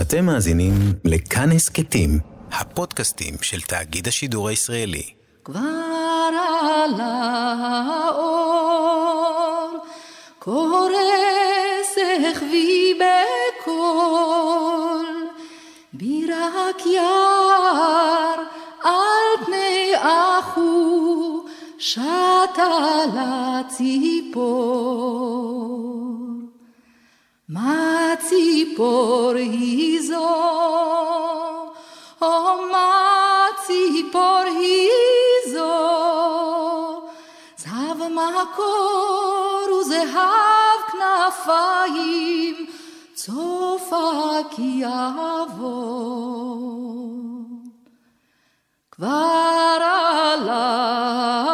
אתם מאזינים לכאן הסכתים, הפודקאסטים של תאגיד השידור הישראלי. כבר עלה האור, קורא שכבי בקול, בירק יער על פני אחו, שטה לציפור. מה ציפור היא זו? או מה ציפור היא זו? זהב מקור וזהב כנפיים, צופה כי יעבור. כבר עלה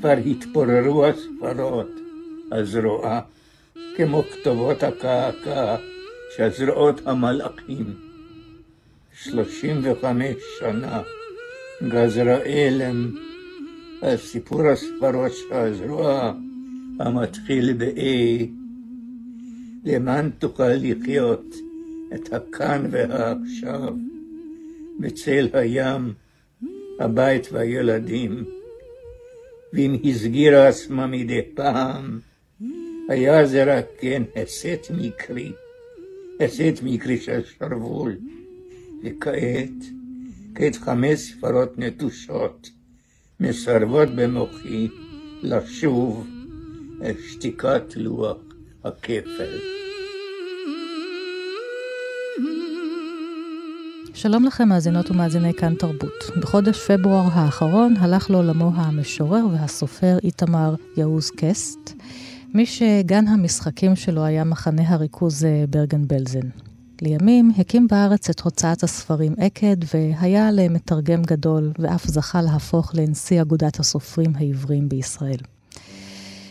כבר התפוררו הספרות, הזרועה, כמו כתובות הקעקע שהזרועות המלאכים. שלושים וחמש שנה גזרה אלם על סיפור הספרות שהזרוע המתחיל ב-A, למען תוכל לחיות את הכאן והעכשיו, בצל הים, הבית והילדים. ואם הסגירה עצמה מדי פעם, היה זה רק כן הסת מקרי, הסת מקרי של שרוול. וכעת, כעת חמש ספרות נטושות, מסרבות במוחי לשוב אל שתיקת לוח הכפל. שלום לכם מאזינות ומאזיני כאן תרבות. בחודש פברואר האחרון הלך לעולמו המשורר והסופר איתמר יעוז קסט, מי שגן המשחקים שלו היה מחנה הריכוז אה, ברגן בלזן. לימים הקים בארץ את הוצאת הספרים עקד, והיה למתרגם גדול, ואף זכה להפוך לנשיא אגודת הסופרים העבריים בישראל.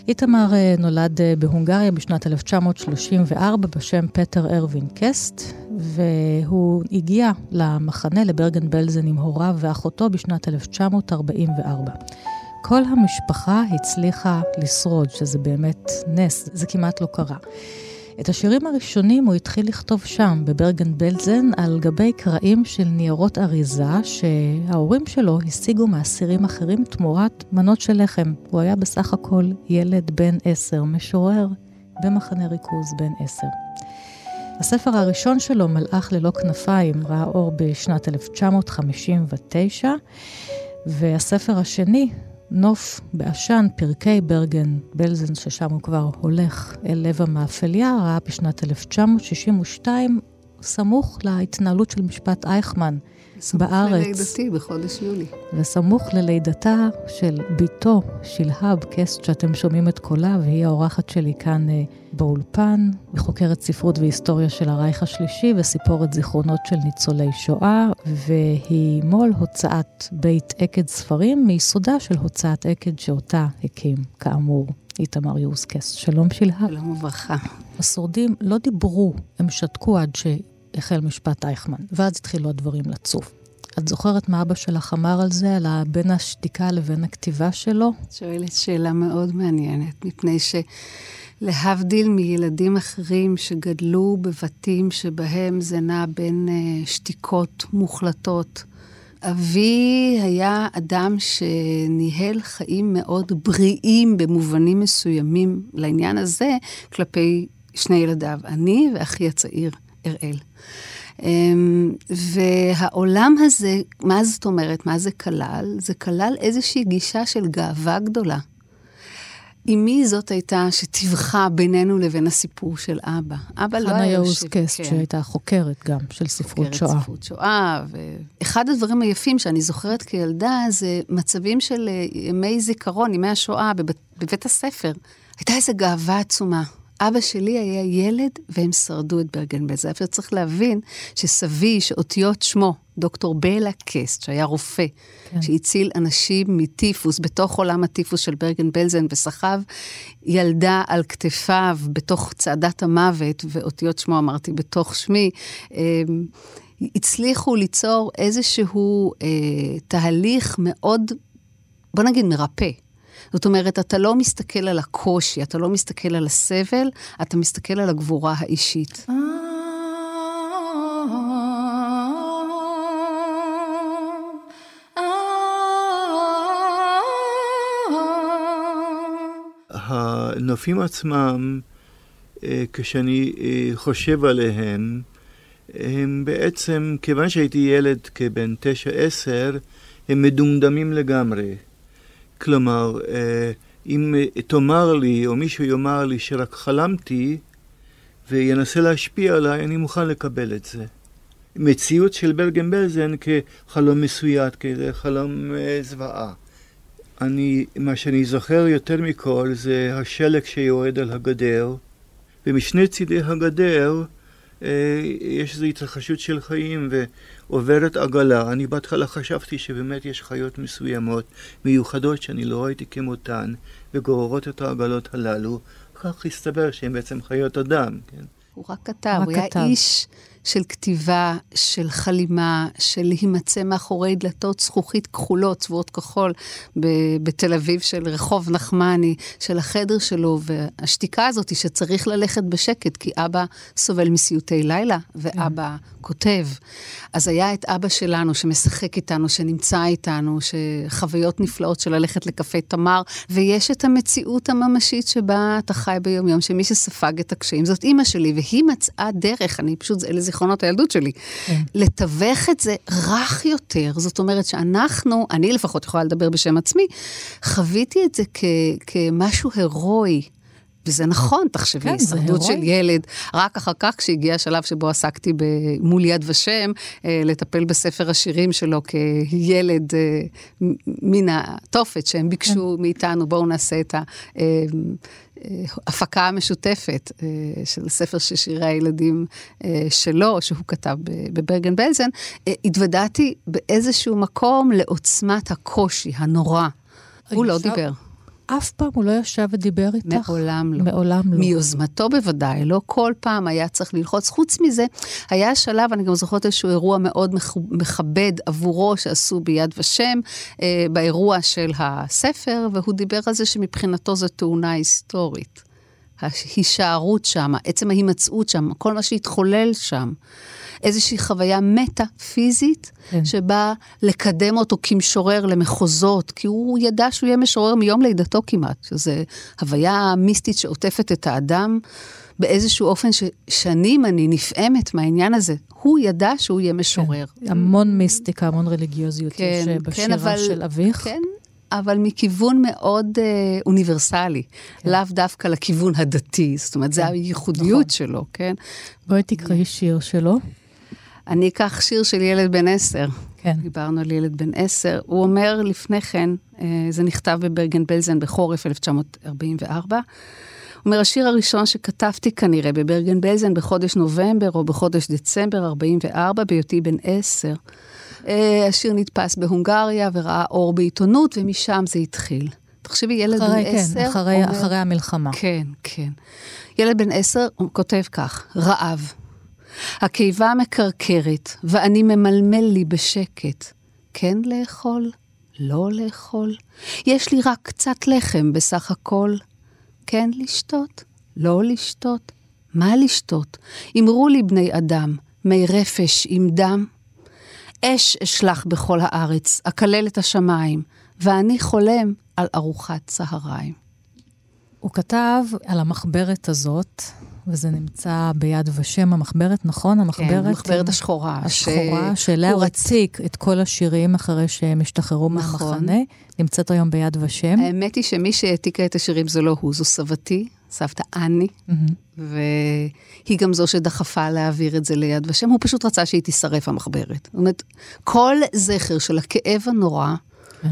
איתמר אה, נולד אה, בהונגריה בשנת 1934 בשם פטר ארווין קסט, והוא הגיע למחנה לברגן בלזן עם הוריו ואחותו בשנת 1944. כל המשפחה הצליחה לשרוד, שזה באמת נס, זה כמעט לא קרה. את השירים הראשונים הוא התחיל לכתוב שם, בברגן בלזן, על גבי קרעים של ניירות אריזה שההורים שלו השיגו מאסירים אחרים תמורת מנות של לחם. הוא היה בסך הכל ילד בן עשר, משורר במחנה ריכוז בן עשר. הספר הראשון שלו, מלאך ללא כנפיים, ראה אור בשנת 1959, והספר השני, נוף בעשן, פרקי ברגן בלזן, ששם הוא כבר הולך אל לב המאפליה, ראה בשנת 1962, סמוך להתנהלות של משפט אייכמן בארץ. ללידתי בחודש יולי. וסמוך ללידתה של בתו, שלהב קסט, שאתם שומעים את קולה, והיא האורחת שלי כאן אה, באולפן, וחוקרת ספרות והיסטוריה של הרייך השלישי, וסיפורת זיכרונות של ניצולי שואה, והיא מו"ל הוצאת בית עקד ספרים, מיסודה של הוצאת עקד שאותה הקים, כאמור. איתמר יוסקס. שלום שלהב. שלום וברכה. השורדים לא דיברו, הם שתקו עד שהחל משפט אייכמן, ואז התחילו הדברים לצוף. את זוכרת מה אבא שלך אמר על זה, על בין השתיקה לבין הכתיבה שלו? שואלת שאלה מאוד מעניינת, מפני שלהבדיל מילדים אחרים שגדלו בבתים שבהם זה נע בין uh, שתיקות מוחלטות, אבי היה אדם שניהל חיים מאוד בריאים במובנים מסוימים לעניין הזה, כלפי שני ילדיו, אני ואחי הצעיר, אראל. אמ, והעולם הזה, מה זאת אומרת? מה זה כלל? זה כלל איזושהי גישה של גאווה גדולה. אמי זאת הייתה שטיווחה בינינו לבין הסיפור של אבא. אבא לא היה... חנה יאוז קסט, כן. שהייתה חוקרת גם של ספרות שואה. חוקרת ספרות שואה, ואחד הדברים היפים שאני זוכרת כילדה זה מצבים של ימי זיכרון, ימי השואה בבית, בבית הספר. הייתה איזו גאווה עצומה. אבא שלי היה ילד והם שרדו את ברגן בלזן. עכשיו צריך להבין שסבי, שאותיות שמו, דוקטור בלה קסט, שהיה רופא, כן. שהציל אנשים מטיפוס, בתוך עולם הטיפוס של ברגן בלזן, וסחב ילדה על כתפיו בתוך צעדת המוות, ואותיות שמו אמרתי בתוך שמי. אה, הצליחו ליצור איזשהו אה, תהליך מאוד, בוא נגיד, מרפא. זאת אומרת, אתה לא מסתכל על הקושי, אתה לא מסתכל על הסבל, אתה מסתכל על הגבורה האישית. הנופים עצמם, אה, כשאני אה, חושב עליהם, הם בעצם, כיוון שהייתי ילד כבן תשע עשר, הם מדומדמים לגמרי. כלומר, אה, אם תאמר לי, או מישהו יאמר לי שרק חלמתי, וינסה להשפיע עליי, אני מוכן לקבל את זה. מציאות של ברגן בלזן כחלום מסויט, כחלום אה, זוועה. אני, מה שאני זוכר יותר מכל זה השלג שיורד על הגדר, ומשני צידי הגדר אה, יש איזו התרחשות של חיים ועוברת עגלה. אני בהתחלה חשבתי שבאמת יש חיות מסוימות, מיוחדות, שאני לא ראיתי כמותן, וגוררות את העגלות הללו. כך הסתבר שהן בעצם חיות אדם, כן? הוא רק כתב, הוא היה איש של כתיבה, של חלימה, של להימצא מאחורי דלתות זכוכית כחולות, צבועות כחול, בתל אביב של רחוב נחמני, של החדר שלו, והשתיקה הזאת היא שצריך ללכת בשקט, כי אבא סובל מסיוטי לילה, ואבא. כותב. אז היה את אבא שלנו שמשחק איתנו, שנמצא איתנו, שחוויות נפלאות של ללכת לקפה תמר, ויש את המציאות הממשית שבה אתה חי ביומיום, שמי שספג את הקשיים זאת אימא שלי, והיא מצאה דרך, אני פשוט, אלה זיכרונות הילדות שלי, כן. לתווך את זה רך יותר. זאת אומרת שאנחנו, אני לפחות יכולה לדבר בשם עצמי, חוויתי את זה כ, כמשהו הירואי. וזה נכון, תחשבי, כן, הישרדות של ילד. רק אחר כך, כשהגיע השלב שבו עסקתי ב, מול יד ושם, אה, לטפל בספר השירים שלו כילד אה, מן התופת שהם ביקשו כן. מאיתנו, בואו נעשה את ה... אה, ההפקה המשותפת אה, של ספר של שירי הילדים אה, שלו, שהוא כתב בברגן בלזן, אה, התוודעתי באיזשהו מקום לעוצמת הקושי הנורא. הוא לא דיבר. אף פעם הוא לא ישב ודיבר איתך? מעולם לא. מעולם לא. מיוזמתו בוודאי, לא כל פעם היה צריך ללחוץ. חוץ מזה, היה שלב, אני גם זוכרת איזשהו אירוע מאוד מכבד עבורו שעשו ביד ושם, אה, באירוע של הספר, והוא דיבר על זה שמבחינתו זו תאונה היסטורית. ההישארות שם, עצם ההימצאות שם, כל מה שהתחולל שם. איזושהי חוויה מטה-פיזית, כן. שבאה לקדם אותו כמשורר למחוזות, כי הוא ידע שהוא יהיה משורר מיום לידתו כמעט, שזו הוויה מיסטית שעוטפת את האדם. באיזשהו אופן ששנים אני נפעמת מהעניין הזה. הוא ידע שהוא יהיה משורר. כן, המון מיסטיקה, המון רליגיוזיות כן, יש אה, כן, בשירה כן, אבל, של אביך. כן, אבל מכיוון מאוד אה, אוניברסלי, כן. לאו דווקא לכיוון הדתי. זאת אומרת, כן. זו הייחודיות נכון. שלו, כן? בואי תקראי שיר שלו. אני אקח שיר של ילד בן עשר. כן. דיברנו על ילד בן עשר. הוא אומר לפני כן, אה, זה נכתב בברגן בלזן בחורף 1944. הוא אומר, השיר הראשון שכתבתי כנראה בברגן בלזן בחודש נובמבר או בחודש דצמבר 44, בהיותי בן עשר. אה, השיר נתפס בהונגריה וראה אור בעיתונות, ומשם זה התחיל. תחשבי, ילד אחרי, בן כן, עשר... אחרי, אומר, אחרי המלחמה. כן, כן. ילד בן עשר, כותב כך, רעב. הקיבה מקרקרת, ואני ממלמל לי בשקט. כן לאכול? לא לאכול? יש לי רק קצת לחם בסך הכל. כן לשתות? לא לשתות? מה לשתות? אמרו לי בני אדם, מי רפש עם דם? אש אשלח בכל הארץ, אקלל את השמיים, ואני חולם על ארוחת צהריים. הוא כתב על המחברת הזאת, וזה נמצא ביד ושם, המחברת, נכון? המחברת... כן, המחברת השחורה. השחורה, ש... שאליה הוא הציק את כל השירים אחרי שהם השתחררו נכון. מהמחנה. נמצאת היום ביד ושם. האמת היא שמי שהעתיקה את השירים זה לא הוא, זו סבתי, סבתא אני, mm-hmm. והיא גם זו שדחפה להעביר את זה ליד ושם. הוא פשוט רצה שהיא תישרף, המחברת. זאת אומרת, כל זכר של הכאב הנורא, כן.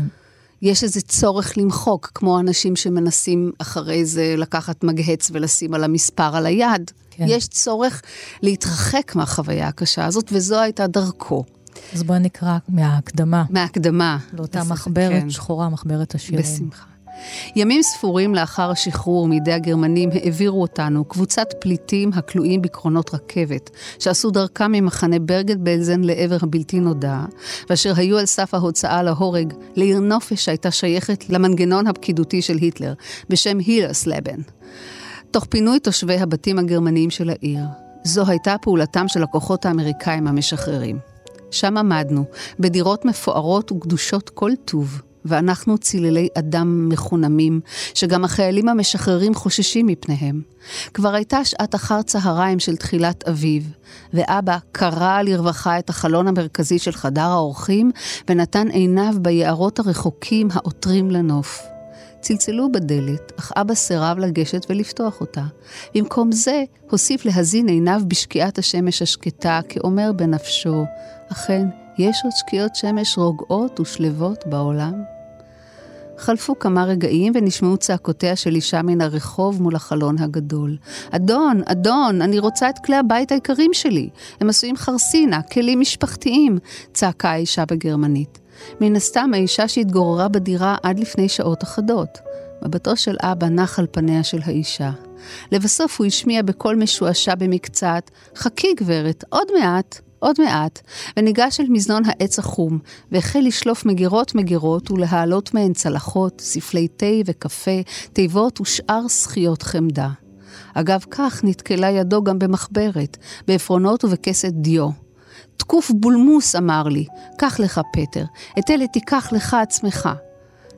יש איזה צורך למחוק, כמו אנשים שמנסים אחרי זה לקחת מגהץ ולשים על המספר על היד. כן. יש צורך להתרחק מהחוויה הקשה הזאת, וזו הייתה דרכו. אז בואי נקרא מההקדמה. מההקדמה. לאותה מחברת כן. שחורה, מחברת השירים. בשמחה. ימים ספורים לאחר השחרור מידי הגרמנים העבירו אותנו קבוצת פליטים הכלואים בקרונות רכבת, שעשו דרכם ממחנה ברגד בלזן לעבר הבלתי נודע, ואשר היו על סף ההוצאה להורג לעיר נופש שהייתה שייכת למנגנון הפקידותי של היטלר, בשם הילרסלבן. תוך פינוי תושבי הבתים הגרמניים של העיר. זו הייתה פעולתם של הכוחות האמריקאים המשחררים. שם עמדנו, בדירות מפוארות וקדושות כל טוב, ואנחנו צללי אדם מחונמים, שגם החיילים המשחררים חוששים מפניהם. כבר הייתה שעת אחר צהריים של תחילת אביב, ואבא קרע לרווחה את החלון המרכזי של חדר האורחים, ונתן עיניו ביערות הרחוקים העותרים לנוף. צלצלו בדלת, אך אבא סירב לגשת ולפתוח אותה. במקום זה, הוסיף להזין עיניו בשקיעת השמש השקטה, כאומר בנפשו, אכן, יש עוד שקיעות שמש רוגעות ושלוות בעולם? חלפו כמה רגעים ונשמעו צעקותיה של אישה מן הרחוב מול החלון הגדול. אדון, אדון, אני רוצה את כלי הבית היקרים שלי. הם עשויים חרסינה, כלים משפחתיים, צעקה האישה בגרמנית. מן הסתם האישה שהתגוררה בדירה עד לפני שעות אחדות. מבטו של אבא נח על פניה של האישה. לבסוף הוא השמיע בקול משועשע במקצת, חכי גברת, עוד מעט. עוד מעט, וניגש אל מזנון העץ החום, והחל לשלוף מגירות מגירות ולהעלות מהן צלחות, ספלי תה וקפה, תיבות ושאר זכיות חמדה. אגב כך נתקלה ידו גם במחברת, בעפרונות ובכסת דיו. תקוף בולמוס, אמר לי, קח לך פטר, את אלה תיקח לך עצמך.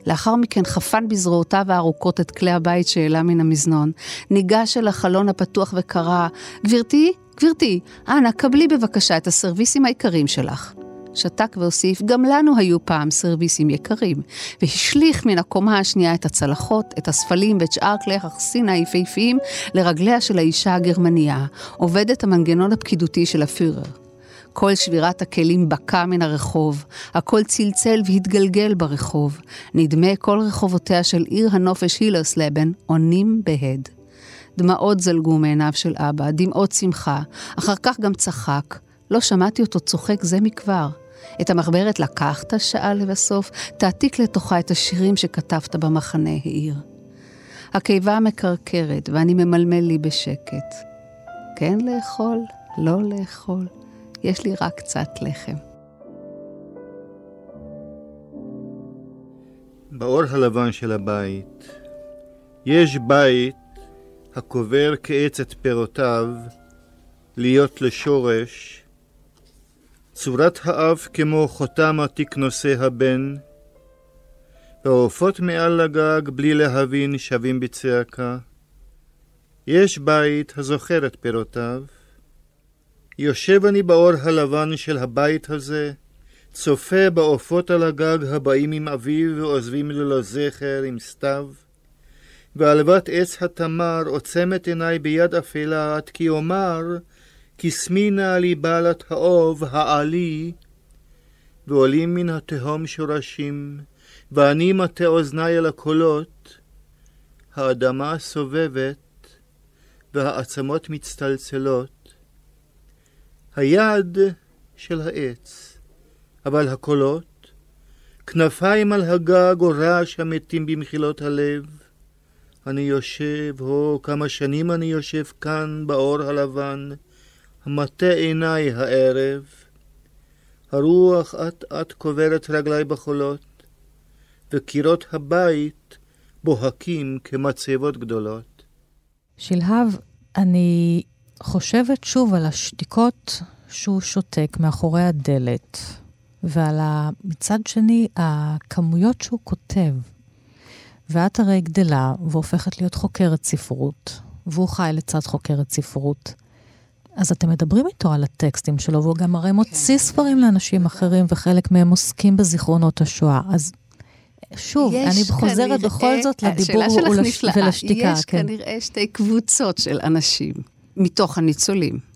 לאחר מכן חפן בזרועותיו הארוכות את כלי הבית שהעלה מן המזנון, ניגש אל החלון הפתוח וקרא, גברתי, גברתי, אנא, קבלי בבקשה את הסרוויסים היקרים שלך. שתק והוסיף, גם לנו היו פעם סרוויסים יקרים, והשליך מן הקומה השנייה את הצלחות, את הספלים ואת שאר כלי החכסין היפהפיים לרגליה של האישה הגרמניה, עובדת המנגנון הפקידותי של הפירר. כל שבירת הכלים בקע מן הרחוב, הכל צלצל והתגלגל ברחוב. נדמה כל רחובותיה של עיר הנופש הילרסלבן עונים בהד. דמעות זלגו מעיניו של אבא, דמעות שמחה, אחר כך גם צחק. לא שמעתי אותו צוחק זה מכבר. את המחברת לקחת? שאל לבסוף, תעתיק לתוכה את השירים שכתבת במחנה, העיר. הקיבה מקרקרת, ואני ממלמל לי בשקט. כן לאכול, לא לאכול, יש לי רק קצת לחם. באור הלבן של הבית, יש בית הקובר כעץ את פירותיו, להיות לשורש, צורת האב כמו חותם עתיק נושא הבן, והעופות מעל לגג בלי להבין שבים בצעקה. יש בית הזוכר את פירותיו. יושב אני באור הלבן של הבית הזה, צופה בעופות על הגג הבאים עם אביו ועוזבים ללא זכר עם סתיו. ועלבת עץ התמר עוצמת עיניי ביד אפלה, עד כי אומר, כסמי נא לי בעלת האוב, העלי, ועולים מן התהום שורשים, ואני מטה אוזני אל הקולות, האדמה סובבת, והעצמות מצטלצלות. היד של העץ, אבל הקולות, כנפיים על הגג או רעש המתים במחילות הלב, אני יושב, הו, כמה שנים אני יושב כאן באור הלבן, המטה עיניי הערב. הרוח אט אט קוברת רגלי בחולות, וקירות הבית בוהקים כמצבות גדולות. שלהב, אני חושבת שוב על השתיקות שהוא שותק מאחורי הדלת, ועל מצד שני, הכמויות שהוא כותב. ואת הרי גדלה והופכת להיות חוקרת ספרות, והוא חי לצד חוקרת ספרות. אז אתם מדברים איתו על הטקסטים שלו, והוא גם הרי מוציא כן. ספרים לאנשים אחרים, וחלק מהם עוסקים בזיכרונות השואה. אז שוב, אני חוזרת כנראה, בכל זאת לדיבור ולש, ולשתיקה. יש כן. כנראה שתי קבוצות של אנשים מתוך הניצולים.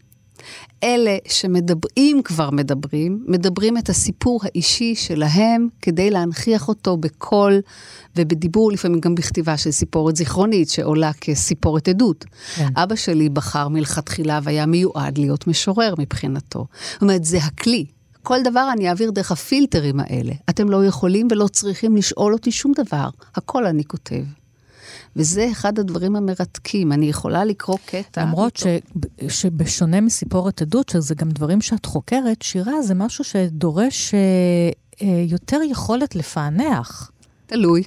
אלה שמדברים כבר מדברים, מדברים את הסיפור האישי שלהם כדי להנכיח אותו בקול ובדיבור, לפעמים גם בכתיבה של סיפורת זיכרונית שעולה כסיפורת עדות. כן. אבא שלי בחר מלכתחילה והיה מיועד להיות משורר מבחינתו. זאת אומרת, זה הכלי. כל דבר אני אעביר דרך הפילטרים האלה. אתם לא יכולים ולא צריכים לשאול אותי שום דבר, הכל אני כותב. וזה אחד הדברים המרתקים. אני יכולה לקרוא קטע... למרות ש, שבשונה מסיפורת עדות, שזה גם דברים שאת חוקרת, שירה זה משהו שדורש אה, אה, יותר יכולת לפענח. תלוי.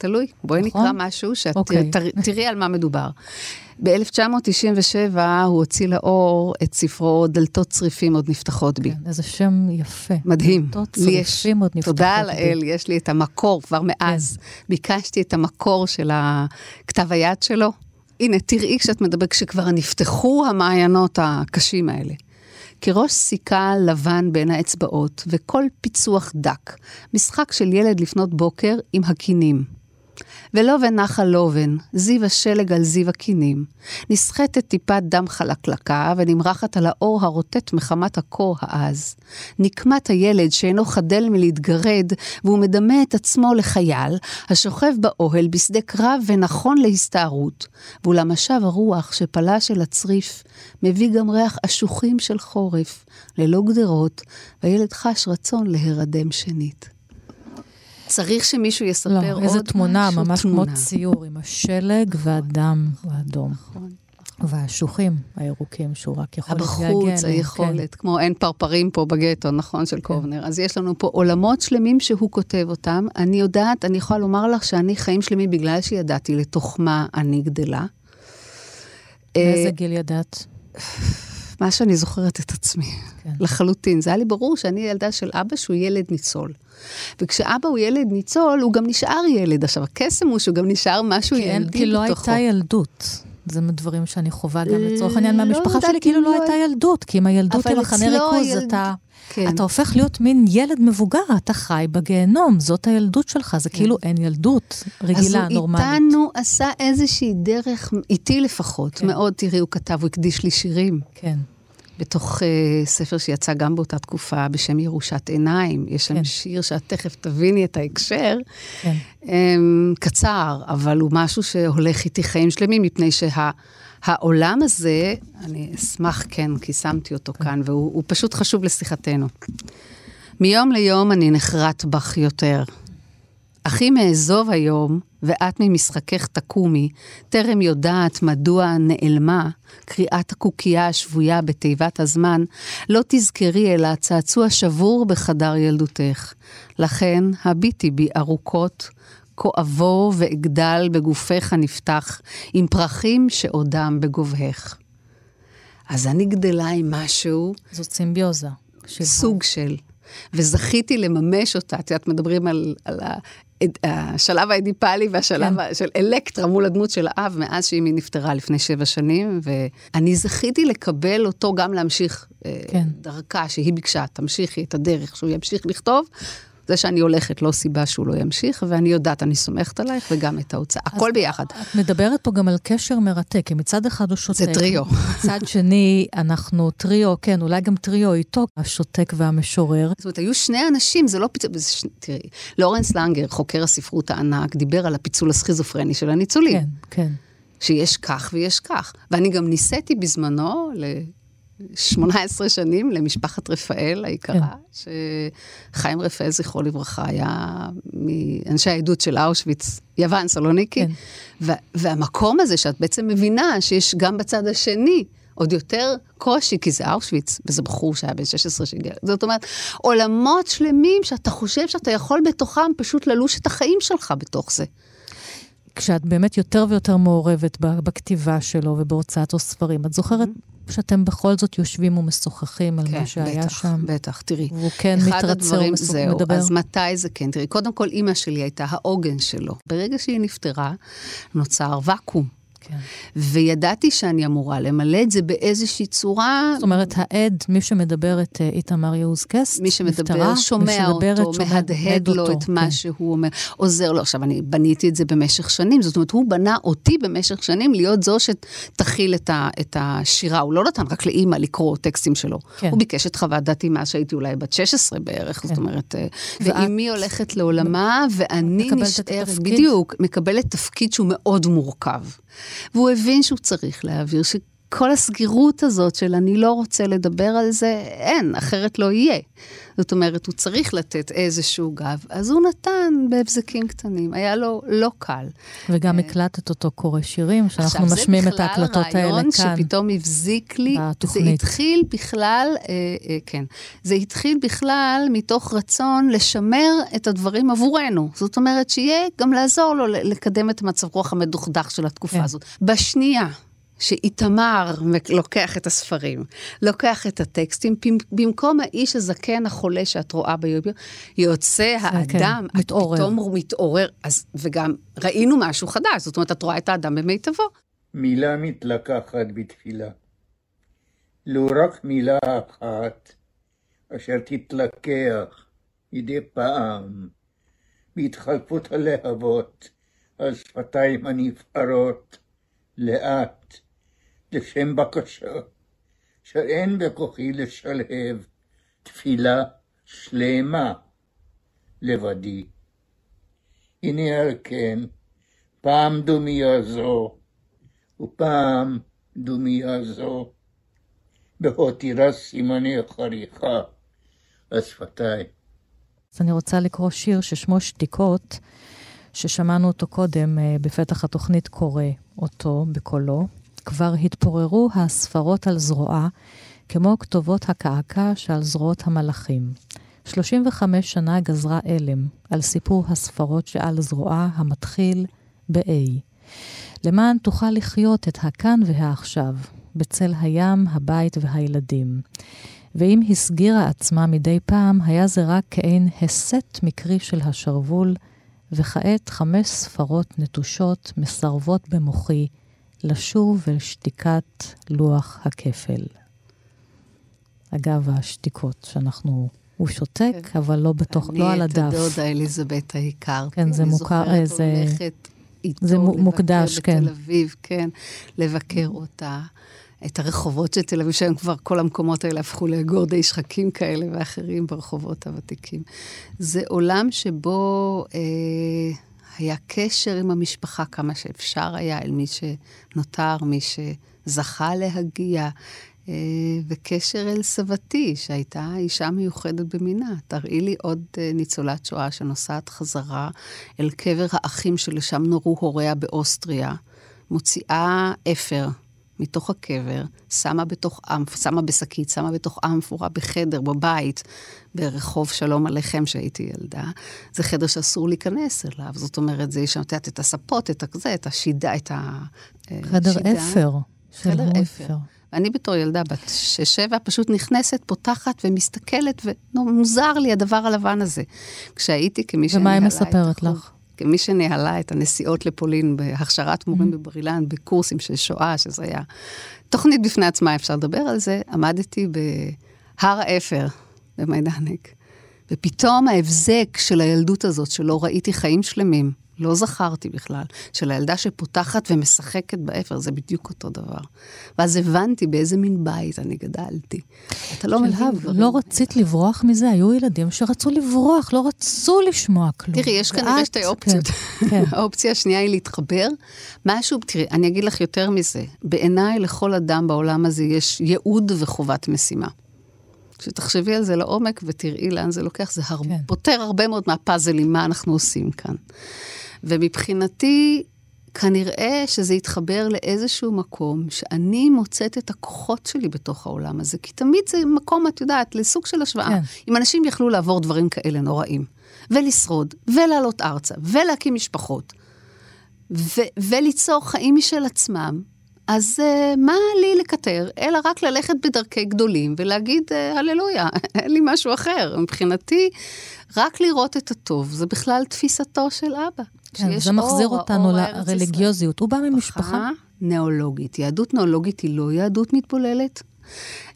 תלוי. בואי נכון? נקרא משהו שאת אוקיי. תראי, תראי על מה מדובר. ב-1997 הוא הוציא לאור את ספרו דלתות צריפים עוד נפתחות בי. כן, איזה שם יפה. מדהים. דלתות צריפים יש, עוד נפתחות בי. תודה לאל, יש לי את המקור כבר מאז. כן. ביקשתי את המקור של כתב היד שלו. הנה, תראי כשאת מדברת, כשכבר נפתחו המעיינות הקשים האלה. כראש סיכה לבן בין האצבעות, וכל פיצוח דק. משחק של ילד לפנות בוקר עם הכינים. ולובן נחל לובן, זיו השלג על זיו הכינים. נסחטת טיפת דם חלקלקה ונמרחת על האור הרוטט מחמת הקור העז. נקמת הילד שאינו חדל מלהתגרד, והוא מדמה את עצמו לחייל, השוכב באוהל בשדה קרב ונכון להסתערות. ואולם משב הרוח שפלש אל הצריף, מביא גם ריח אשוחים של חורף, ללא גדרות, והילד חש רצון להירדם שנית. צריך שמישהו יספר לא, עוד איזה תמונה, ממש תמונה. כמו ציור, עם השלג והדם האדום. נכון. והשוחים הירוקים, שהוא רק יכול להתגעגע אליהם. הבחוץ, היכולת, כן. כמו אין פרפרים פה בגטו, נכון, של כן. קובנר. אז יש לנו פה עולמות שלמים שהוא כותב אותם. אני יודעת, אני יכולה לומר לך שאני חיים שלמים בגלל שידעתי לתוך מה אני גדלה. מאיזה אה, גיל ידעת? מה שאני זוכרת את עצמי, כן. לחלוטין. זה היה לי ברור שאני ילדה של אבא שהוא ילד ניצול. וכשאבא הוא ילד ניצול, הוא גם נשאר ילד. עכשיו, הקסם הוא שהוא גם נשאר משהו כן, ילדי בתוכו. כי לא הייתה ילדות. זה מדברים שאני חווה גם לצורך העניין לא מהמשפחה שלי, כאילו לא, לא הייתה ילדות, כי אם הילדות היא מחנה ריכוז, אתה... כן. אתה הופך להיות מין ילד מבוגר, אתה חי בגיהנום, זאת הילדות שלך, זה כן. כאילו אין ילדות רגילה, נורמלית. אז הוא איתנו עשה איזושהי דרך, איתי לפחות, כן. מאוד, תראי, הוא כתב, הוא הקדיש לי שירים. כן. בתוך uh, ספר שיצא גם באותה תקופה בשם ירושת עיניים. יש שם כן. שיר שאת תכף תביני את ההקשר. כן. Um, קצר, אבל הוא משהו שהולך איתי חיים שלמים, מפני שהעולם שה, הזה, אני אשמח, כן, כי שמתי אותו כן. כאן, והוא פשוט חשוב לשיחתנו. מיום ליום אני נחרט בך יותר. אך אם אעזוב היום, ואת ממשחקך תקומי, טרם יודעת מדוע נעלמה קריאת הקוקייה השבויה בתיבת הזמן, לא תזכרי אלא צעצוע שבור בחדר ילדותך. לכן, הביטי בי ארוכות, כה אבוא ואגדל בגופך הנפתח, עם פרחים שעודם בגובהך. אז אני גדלה עם משהו... זאת סימביוזה. סוג של. וזכיתי לממש אותה. את יודעת, מדברים על, על השלב האדיפלי והשלב כן. של אלקטרה מול הדמות של האב, מאז שאימי נפטרה לפני שבע שנים, ואני זכיתי לקבל אותו גם להמשיך אה, כן. דרכה, שהיא ביקשה, תמשיכי את הדרך, שהוא ימשיך לכתוב, זה שאני הולכת לא סיבה שהוא לא ימשיך, ואני יודעת, אני סומכת עלייך, וגם את ההוצאה, הכל ביחד. את מדברת פה גם על קשר מרתק, כי מצד אחד הוא שותק. זה טריו. מצד שני, אנחנו טריו, כן, אולי גם טריו איתו, השותק והמשורר. זאת אומרת, היו שני אנשים, זה לא פיצול, תראי, לורנס לנגר, חוקר הספרות הענק, דיבר על הפיצול הסכיזופרני של הניצולים. כן, כן. שיש כך ויש כך. ואני גם ניסיתי בזמנו 18 שנים למשפחת רפאל היקרה, כן. שחיים רפאל, זכרו לברכה, היה מאנשי העדות של אושוויץ, יוון, סלוניקי. כן. והמקום הזה שאת בעצם מבינה שיש גם בצד השני עוד יותר קושי, כי זה אושוויץ, וזה בחור שהיה בן 16 שהגיע. זאת אומרת, עולמות שלמים שאתה חושב שאתה יכול בתוכם פשוט ללוש את החיים שלך בתוך זה. כשאת באמת יותר ויותר מעורבת בכתיבה שלו ובהוצאת הספרים, את זוכרת mm-hmm. שאתם בכל זאת יושבים ומשוחחים על כן, מה שהיה בטח, שם? כן, בטח, תראי. והוא כן מתרצה ומדבר. אז מתי זה כן? תראי, קודם כל, אימא שלי הייתה העוגן שלו. ברגע שהיא נפטרה, נוצר ואקום. כן. וידעתי שאני אמורה למלא את זה באיזושהי צורה... זאת אומרת, העד, מי שמדבר את אה, איתמר יעוז קסט, מי שמדבר, נפטרה, שומע אותו, שומע- מהדהד לו אותו, את מה כן. שהוא אומר, עוזר לו. עכשיו, אני בניתי את זה במשך שנים, זאת אומרת, הוא בנה אותי במשך שנים להיות זו שתכיל את, ה, את השירה. הוא לא נתן רק לאימא לקרוא טקסטים שלו. כן. הוא ביקש את חוות דעתי מאז שהייתי אולי בת 16 בערך, זאת כן. אומרת, אה, ואת- ואימי הולכת לעולמה, ואני נשארת? בדיוק, מקבלת תפקיד שהוא מאוד מורכב. והוא הבין שהוא צריך להעביר, שכל הסגירות הזאת של אני לא רוצה לדבר על זה, אין, אחרת לא יהיה. זאת אומרת, הוא צריך לתת איזשהו גב, אז הוא נתן בהבזקים קטנים, היה לו לא קל. וגם הקלטת אותו קורא שירים, שאנחנו משמיעים את ההקלטות האלה עכשיו, זה בכלל כאן. רעיון שפתאום הבזיק לי. בתוכנית. זה התחיל בכלל, אה, אה, כן, זה התחיל בכלל מתוך רצון לשמר את הדברים עבורנו. זאת אומרת, שיהיה גם לעזור לו לקדם את מצב רוח המדוכדך של התקופה כן. הזאת. בשנייה. שאיתמר לוקח את הספרים, לוקח את הטקסטים, במקום האיש הזקן החולה שאת רואה ביוביו, יוצא האדם, את מתעורר. פתאום הוא מתעורר, אז, וגם ראינו משהו חדש, זאת אומרת, את רואה את האדם במיטבו. מילה מתלקחת בתפילה. לו רק מילה אחת, אשר תתלקח מדי פעם בהתחלפות הלהבות על שפתיים הנבערות, לאט, לשם בקשה, שאין בכוחי לשלהב תפילה שלמה לבדי. הנה על כן, פעם דומיה זו, ופעם דומיה זו, בהותירה סימני חריכה על שפתיים. אז אני רוצה לקרוא שיר ששמו שתיקות, ששמענו אותו קודם אה, בפתח התוכנית קורא אותו בקולו. כבר התפוררו הספרות על זרועה, כמו כתובות הקעקע שעל זרועות המלאכים. 35 שנה גזרה אלם על סיפור הספרות שעל זרועה המתחיל ב-A. למען תוכל לחיות את הכאן והעכשיו, בצל הים, הבית והילדים. ואם הסגירה עצמה מדי פעם, היה זה רק כעין הסט מקרי של השרוול, וכעת חמש ספרות נטושות מסרבות במוחי לשוב אל שתיקת לוח הכפל. אגב, השתיקות שאנחנו, הוא שותק, כן. אבל לא בתוך, לא על אני את הדף. הדודה אליזבת הכרתי. כן, זה מוכר, אני אה, זוכרת זה- הולכת איתו זה מו- לבקר מוקדש, כן. בתל אביב, כן, לבקר אותה. את הרחובות של תל אביב, שהיום כבר כל המקומות האלה הפכו לגורדי שחקים כאלה ואחרים ברחובות הוותיקים. זה עולם שבו אה, היה קשר עם המשפחה כמה שאפשר היה, אל מי שנותר, מי שזכה להגיע. אה, וקשר אל סבתי, שהייתה אישה מיוחדת במינה. תראי לי עוד אה, ניצולת שואה שנוסעת חזרה אל קבר האחים שלשם נורו הוריה באוסטריה, מוציאה אפר מתוך הקבר, שמה בתוך אמפ, שמה בשקית, שמה בתוך אמפורה בחדר, בבית, ברחוב שלום עליכם שהייתי ילדה. זה חדר שאסור להיכנס אליו. זאת אומרת, זה יש שם, את יודעת, את הספות, את הזה, את השידה, את ה... אה, חדר שידה. אפר. חדר מו אפר. אני בתור ילדה בת שש-שבע פשוט נכנסת, פותחת ומסתכלת, ומוזר לי הדבר הלבן הזה. כשהייתי כמי ומה היא מספרת לך? כמי שניהלה את הנסיעות לפולין בהכשרת מורים בבר אילן, בקורסים של שואה, שזה היה תוכנית בפני עצמה, אפשר לדבר על זה, עמדתי בהר האפר במיידנק, ופתאום ההבזק של הילדות הזאת, שלא ראיתי חיים שלמים, לא זכרתי בכלל, של הילדה שפותחת ומשחקת באפר, זה בדיוק אותו דבר. ואז הבנתי באיזה מין בית אני גדלתי. אתה לא דברים. לא רצית לברוח מזה? היו ילדים שרצו לברוח, לא רצו לשמוע כלום. תראי, יש כנראה שתי אופציות. כן, כן. האופציה השנייה היא להתחבר. משהו, תראי, אני אגיד לך יותר מזה. בעיניי, לכל אדם בעולם הזה יש ייעוד וחובת משימה. כשתחשבי על זה לעומק ותראי לאן זה לוקח, זה הר... כן. פותר הרבה מאוד מהפאזלים, מה אנחנו עושים כאן. ומבחינתי, כנראה שזה יתחבר לאיזשהו מקום שאני מוצאת את הכוחות שלי בתוך העולם הזה, כי תמיד זה מקום, את יודעת, לסוג של השוואה. כן. אם אנשים יכלו לעבור דברים כאלה נוראים, ולשרוד, ולעלות ארצה, ולהקים משפחות, ו- וליצור חיים משל עצמם, אז uh, מה לי לקטר, אלא רק ללכת בדרכי גדולים ולהגיד uh, הללויה, אין לי משהו אחר. מבחינתי, רק לראות את הטוב, זה בכלל תפיסתו של אבא. כן, זה מחזיר אור, אותנו לרליגיוזיות. הוא בא ממשפחה... נאולוגית. יהדות נאולוגית היא לא יהדות מתבוללת,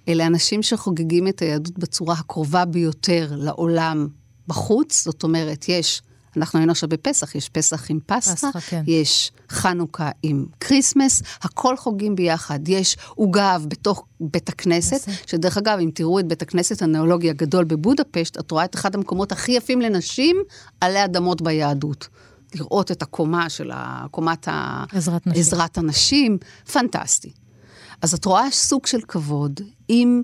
אלה אנשים שחוגגים את היהדות בצורה הקרובה ביותר לעולם בחוץ. זאת אומרת, יש אנחנו היינו עכשיו בפסח, יש פסח עם פסחה, פסחה כן. יש חנוכה עם Christmas, הכל חוגים ביחד. יש עוגב בתוך בית הכנסת, שדרך אגב, אם תראו את בית הכנסת הנאולוגי הגדול בבודפשט, את רואה את אחד המקומות הכי יפים לנשים עלי אדמות ביהדות. לראות את הקומה של קומת עזרת נשים. עזרת הנשים, פנטסטי. אז את רואה סוג של כבוד עם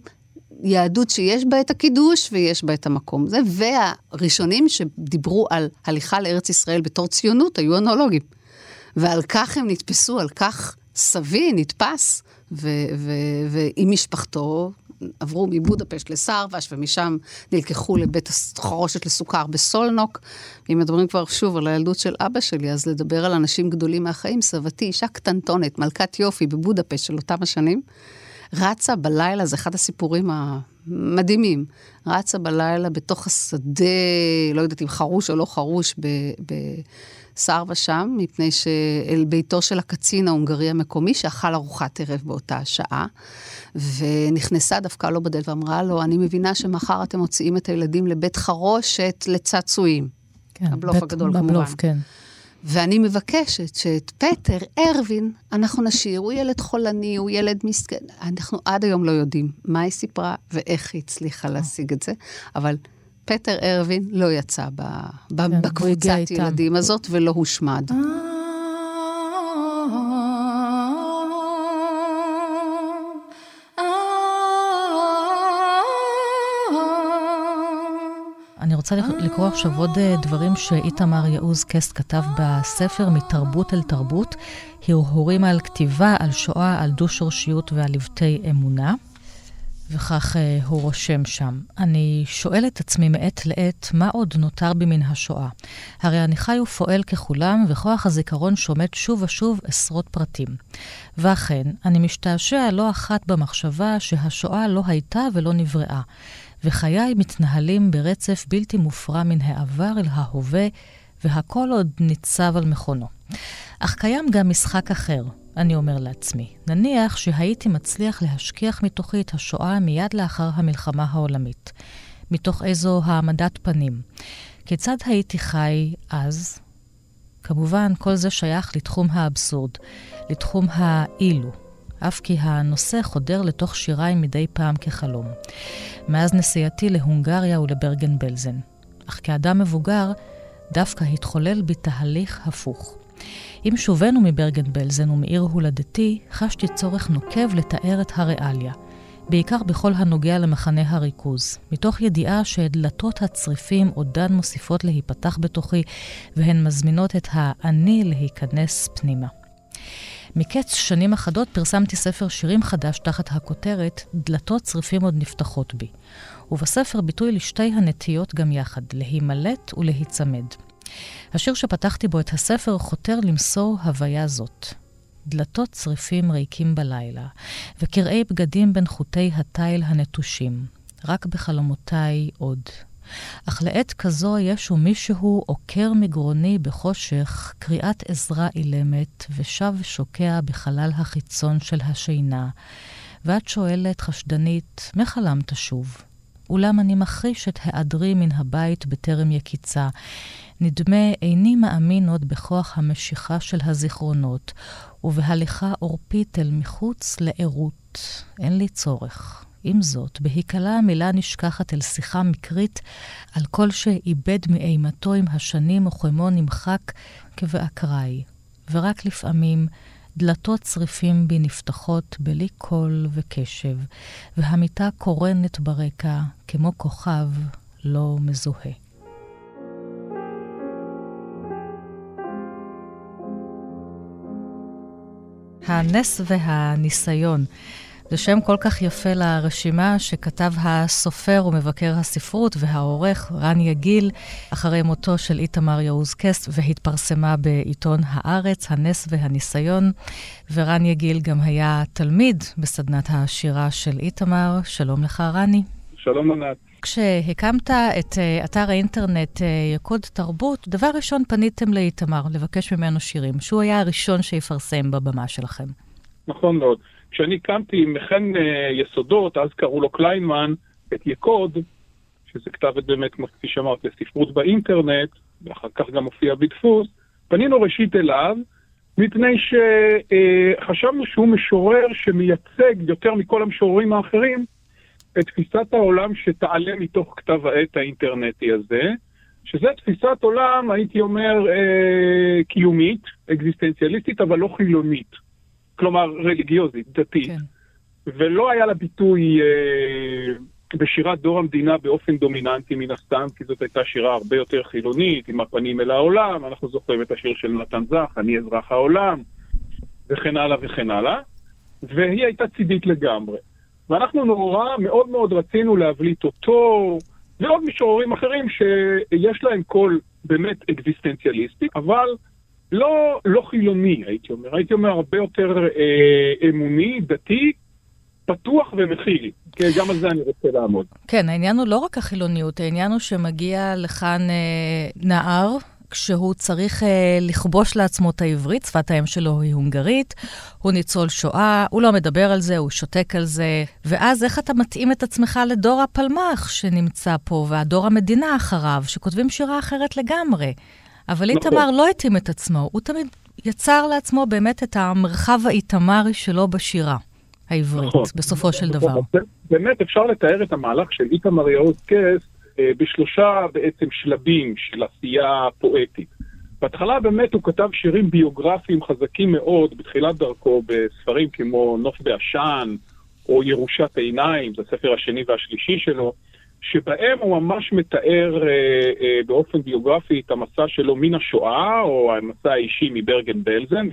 יהדות שיש בה את הקידוש ויש בה את המקום הזה, והראשונים שדיברו על הליכה לארץ ישראל בתור ציונות היו הנאולוגים. ועל כך הם נתפסו, על כך סבי נתפס, ועם משפחתו עברו מבודפשט לסרבש, ומשם נלקחו לבית החרושת לסוכר בסולנוק. אם מדברים כבר שוב על הילדות של אבא שלי, אז לדבר על אנשים גדולים מהחיים, סבתי, אישה קטנטונת, מלכת יופי בבודפשט של אותם השנים. רצה בלילה, זה אחד הסיפורים המדהימים, רצה בלילה בתוך השדה, לא יודעת אם חרוש או לא חרוש, בסרבה שם, מפני שאל ביתו של הקצין ההונגרי המקומי, שאכל ארוחת ערב באותה שעה, ונכנסה דווקא לו בדלת ואמרה לו, אני מבינה שמחר אתם מוציאים את הילדים לבית חרושת לצעצועים. כן, הבלוף בית, הגדול בבלוף, כמובן. כן. ואני מבקשת שאת פטר ארווין אנחנו נשאיר, הוא ילד חולני, הוא ילד מסכן. אנחנו עד היום לא יודעים מה היא סיפרה ואיך היא הצליחה להשיג את זה, אבל פטר ארווין לא יצא ב, ב, כן, בקבוצת ילדים הזאת ולא הושמד. אה. רוצה לקרוא עכשיו עוד אה, דברים שאיתמר יעוז קסט כתב בספר מתרבות אל תרבות, הרהורים על כתיבה, על שואה, על דו-שורשיות ועל לבטי אמונה. וכך אה, הוא רושם שם. אני שואל את עצמי מעת לעת, מה עוד נותר בי מן השואה? הרי אני חי ופועל ככולם, וכוח הזיכרון שומט שוב ושוב עשרות פרטים. ואכן, אני משתעשע לא אחת במחשבה שהשואה לא הייתה ולא נבראה. וחיי מתנהלים ברצף בלתי מופרע מן העבר אל ההווה, והכל עוד ניצב על מכונו. אך קיים גם משחק אחר, אני אומר לעצמי. נניח שהייתי מצליח להשכיח מתוכי את השואה מיד לאחר המלחמה העולמית. מתוך איזו העמדת פנים. כיצד הייתי חי אז? כמובן, כל זה שייך לתחום האבסורד, לתחום האילו, אף כי הנושא חודר לתוך שיריי מדי פעם כחלום. מאז נסיעתי להונגריה ולברגן בלזן. אך כאדם מבוגר, דווקא התחולל בי תהליך הפוך. עם שובנו מברגן בלזן ומעיר הולדתי, חשתי צורך נוקב לתאר את הריאליה, בעיקר בכל הנוגע למחנה הריכוז, מתוך ידיעה שדלתות הצריפים עודן מוסיפות להיפתח בתוכי, והן מזמינות את האני להיכנס פנימה. מקץ שנים אחדות פרסמתי ספר שירים חדש תחת הכותרת "דלתות צריפים עוד נפתחות בי", ובספר ביטוי לשתי הנטיות גם יחד, להימלט ולהיצמד. השיר שפתחתי בו את הספר חותר למסור הוויה זאת. דלתות צריפים ריקים בלילה, וקרעי בגדים בין חוטי התיל הנטושים. רק בחלומותיי עוד. אך לעת כזו ישו מישהו עוקר מגרוני בחושך, קריאת עזרה אילמת, ושב ושוקע בחלל החיצון של השינה. ואת שואלת, חשדנית, מה חלמת שוב? אולם אני מחריש את היעדרי מן הבית בטרם יקיצה. נדמה איני מאמין עוד בכוח המשיכה של הזיכרונות, ובהליכה עורפית אל מחוץ לערות. אין לי צורך. עם זאת, בהיקלה המילה נשכחת אל שיחה מקרית על כל שאיבד מאימתו עם השנים וכמו נמחק כבאקראי. ורק לפעמים דלתות צריפים בי נפתחות בלי קול וקשב, והמיטה קורנת ברקע כמו כוכב לא מזוהה. הנס והניסיון. זה שם כל כך יפה לרשימה שכתב הסופר ומבקר הספרות והעורך רן יגיל אחרי מותו של איתמר יעוז קסט והתפרסמה בעיתון הארץ, הנס והניסיון. ורן יגיל גם היה תלמיד בסדנת השירה של איתמר. שלום לך, רני. שלום ענת. כשהקמת את uh, אתר האינטרנט uh, יקוד תרבות, דבר ראשון פניתם לאיתמר לבקש ממנו שירים, שהוא היה הראשון שיפרסם בבמה שלכם. נכון מאוד. כשאני הקמתי עם מכן uh, יסודות, אז קראו לו קליינמן, את יקוד, שזה כתב את באמת, כפי שאמרת, לספרות באינטרנט, ואחר כך גם הופיע בדפוס, פנינו ראשית אליו, מפני שחשבנו שהוא משורר שמייצג יותר מכל המשוררים האחרים את תפיסת העולם שתעלה מתוך כתב העת האינטרנטי הזה, שזה תפיסת עולם, הייתי אומר, אה, קיומית, אקזיסטנציאליסטית, אבל לא חילונית. כלומר, רליגיוזית, דתית. כן. ולא היה לה ביטוי אה, בשירת דור המדינה באופן דומיננטי מן הסתם, כי זאת הייתה שירה הרבה יותר חילונית, עם הפנים אל העולם, אנחנו זוכרים את השיר של נתן זך, אני אזרח העולם, וכן הלאה וכן הלאה, והיא הייתה צידית לגמרי. ואנחנו נורא מאוד מאוד רצינו להבליט אותו, ועוד משוררים אחרים שיש להם קול באמת אקזיסטנציאליסטי, אבל לא, לא חילוני, הייתי אומר. הייתי אומר הרבה יותר אה, אמוני, דתי, פתוח ומכיל. כן, גם על זה אני רוצה לעמוד. כן, העניין הוא לא רק החילוניות, העניין הוא שמגיע לכאן אה, נער כשהוא צריך אה, לכבוש לעצמו את העברית, שפת האם שלו היא הונגרית, הוא ניצול שואה, הוא לא מדבר על זה, הוא שותק על זה, ואז איך אתה מתאים את עצמך לדור הפלמ"ח שנמצא פה, והדור המדינה אחריו, שכותבים שירה אחרת לגמרי. אבל נכון. איתמר לא התאים את עצמו, הוא תמיד יצר לעצמו באמת את המרחב האיתמרי שלו בשירה. העברית, נכון. בסופו של דבר. באמת אפשר לתאר את המהלך של איתמר יעוז קסט אה, בשלושה בעצם שלבים של עשייה פואטית. בהתחלה באמת הוא כתב שירים ביוגרפיים חזקים מאוד בתחילת דרכו בספרים כמו נוף בעשן או ירושת עיניים, זה הספר השני והשלישי שלו, שבהם הוא ממש מתאר אה, אה, באופן ביוגרפי את המסע שלו מן השואה, או המסע האישי מברגן בלזן,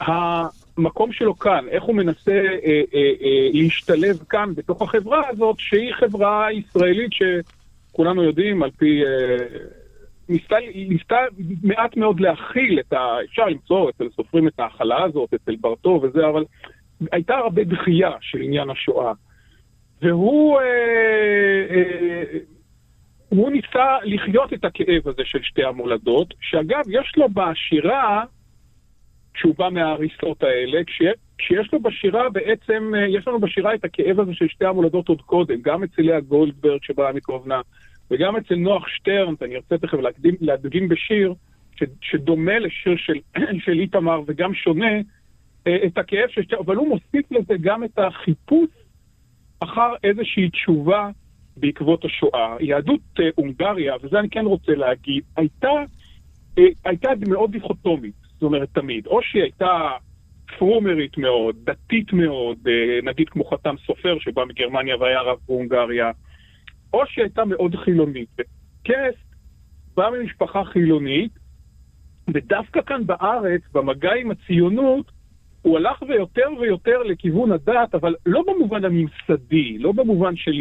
והמקום שלו כאן, איך הוא מנסה אה, אה, אה, להשתלב כאן בתוך החברה הזאת, שהיא חברה ישראלית שכולנו יודעים, על פי... אה, ניסתה, ניסתה מעט מאוד להכיל את ה... אפשר למצוא אצל סופרים את ההכלה הזאת, אצל ברטו וזה, אבל הייתה הרבה דחייה של עניין השואה. והוא אה, אה, הוא ניסה לחיות את הכאב הזה של שתי המולדות, שאגב, יש לו בשירה, כשהוא בא מההריסות האלה, כש, כשיש לו בשירה בעצם, אה, יש לנו בשירה את הכאב הזה של שתי המולדות עוד קודם, גם אצל לאה גולדברג שבאה מקרובנה, וגם אצל נוח שטרן, אני ארצה תכף להקדים, להדגים בשיר, ש, שדומה לשיר של, של איתמר וגם שונה, אה, את הכאב של שתי, אבל הוא מוסיף לזה גם את החיפוש אחר איזושהי תשובה בעקבות השואה. יהדות אה, הונגריה, וזה אני כן רוצה להגיד, הייתה, אה, הייתה מאוד דיכוטומית, זאת אומרת תמיד. או שהיא הייתה פרומרית מאוד, דתית מאוד, אה, נגיד כמו חתם סופר שבא מגרמניה והיה רב בהונגריה, או שהיא הייתה מאוד חילונית. וקסט בא ממשפחה חילונית, ודווקא כאן בארץ, במגע עם הציונות, הוא הלך ויותר ויותר לכיוון הדת, אבל לא במובן הממסדי, לא במובן של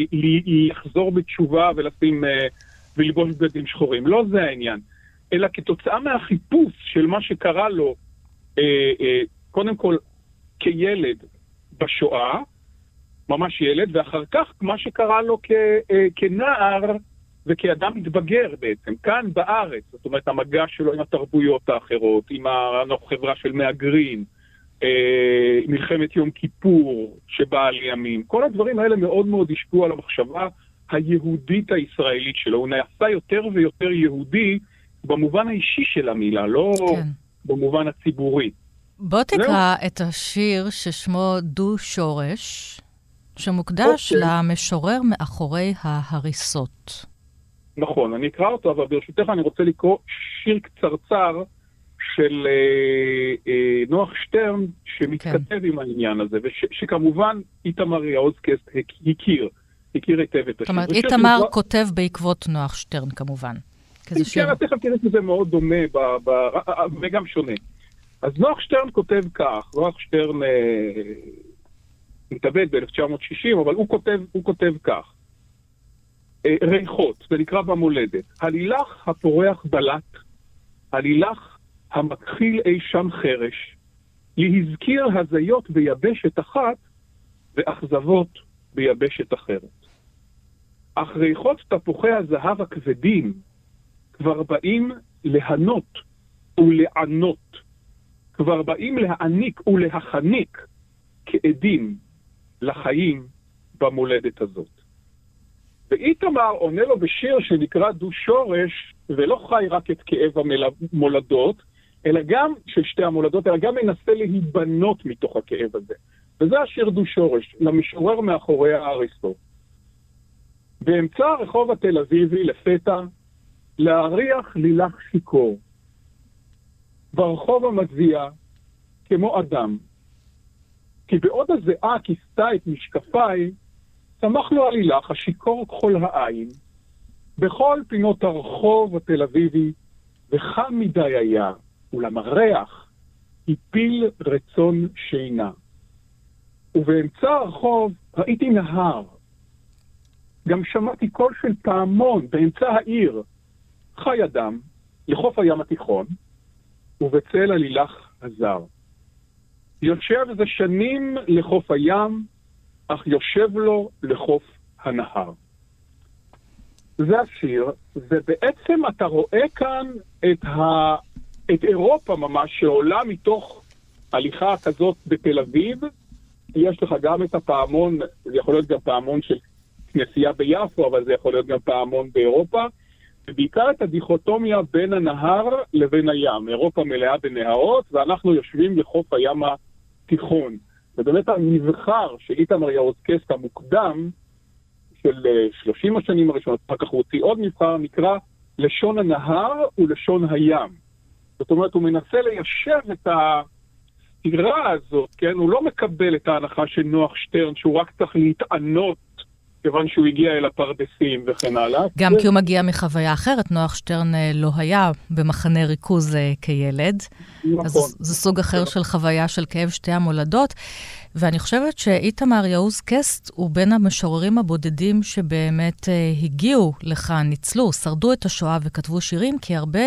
לחזור בתשובה ולשים, אה, ולבוש בגדים שחורים, לא זה העניין. אלא כתוצאה מהחיפוש של מה שקרה לו, אה, אה, קודם כל כילד בשואה, ממש ילד, ואחר כך מה שקרה לו כ, כנער וכאדם מתבגר בעצם, כאן בארץ, זאת אומרת המגע שלו עם התרבויות האחרות, עם החברה של מהגרים, אה, מלחמת יום כיפור שבאה לימים. כל הדברים האלה מאוד מאוד השפיעו על המחשבה היהודית הישראלית שלו. הוא נעשה יותר ויותר יהודי במובן האישי של המילה, לא כן. במובן הציבורי. בוא תקרא את השיר ששמו דו שורש, שמוקדש אוקיי. למשורר מאחורי ההריסות. נכון, אני אקרא אותו, אבל ברשותך אני רוצה לקרוא שיר קצרצר של אה, אה, נוח שטרן, שמתכתב כן. עם העניין הזה, ושכמובן איתמר יאוזקסט הכיר, הכיר היטב את השיר. זאת אומרת, איתמר שהוא... כותב בעקבות נוח שטרן כמובן. כן, שיר... תכף תראה שזה מאוד דומה ב, ב, וגם שונה. אז נוח שטרן כותב כך, נוח שטרן אה, התאבד ב-1960, אבל הוא כותב, הוא כותב כך: אה, ריחות, זה נקרא במולדת, הלילך הפורח בלט, הלילך המכחיל אי שם חרש, להזכיר הזיות ביבשת אחת ואכזבות ביבשת אחרת. אך ריחות תפוחי הזהב הכבדים כבר באים להנות ולענות, כבר באים להעניק ולהחניק כעדים לחיים במולדת הזאת. ואיתמר עונה לו בשיר שנקרא דו שורש, ולא חי רק את כאב המולדות, אלא גם של שתי המולדות, אלא גם מנסה להיבנות מתוך הכאב הזה. וזה השיר דו שורש, למשורר מאחורי האריסטו. באמצע הרחוב התל אביבי לפתע, להריח לילך שיכור. ברחוב המזיע, כמו אדם. כי בעוד הזיעה כיסתה את משקפיי, צמח לו עלילך השיכור כחול העין. בכל פינות הרחוב התל אביבי, וחם מדי היה, אולם הריח הפיל רצון שינה. ובאמצע הרחוב ראיתי נהר. גם שמעתי קול של פעמון באמצע העיר. חי אדם לחוף הים התיכון, ובצל עלילך הזר. יושב זה שנים לחוף הים, אך יושב לו לחוף הנהר. זה השיר, ובעצם אתה רואה כאן את, ה... את אירופה ממש, שעולה מתוך הליכה כזאת בתל אביב. יש לך גם את הפעמון, זה יכול להיות גם פעמון של כנסייה ביפו, אבל זה יכול להיות גם פעמון באירופה. ובעיקר את הדיכוטומיה בין הנהר לבין הים. אירופה מלאה בנהרות, ואנחנו יושבים לחוף הים התיכון. ובאמת המבחר של איתמר יאוזקסט המוקדם, של 30 אה, השנים הראשונות, אחר כך הוא הוציא עוד מבחר, נקרא לשון הנהר ולשון הים. זאת אומרת, הוא מנסה ליישב את הסתירה הזאת, כן? הוא לא מקבל את ההנחה של נוח שטרן, שהוא רק צריך להתענות כיוון שהוא הגיע אל הפרדסים וכן הלאה. גם ו... כי הוא מגיע מחוויה אחרת, נוח שטרן אה, לא היה במחנה ריכוז אה, כילד. נכון. אז זה סוג אחר של חוויה של כאב שתי המולדות. ואני חושבת שאיתמר יעוז קסט הוא בין המשוררים הבודדים שבאמת אה, הגיעו לכאן, ניצלו, שרדו את השואה וכתבו שירים, כי הרבה,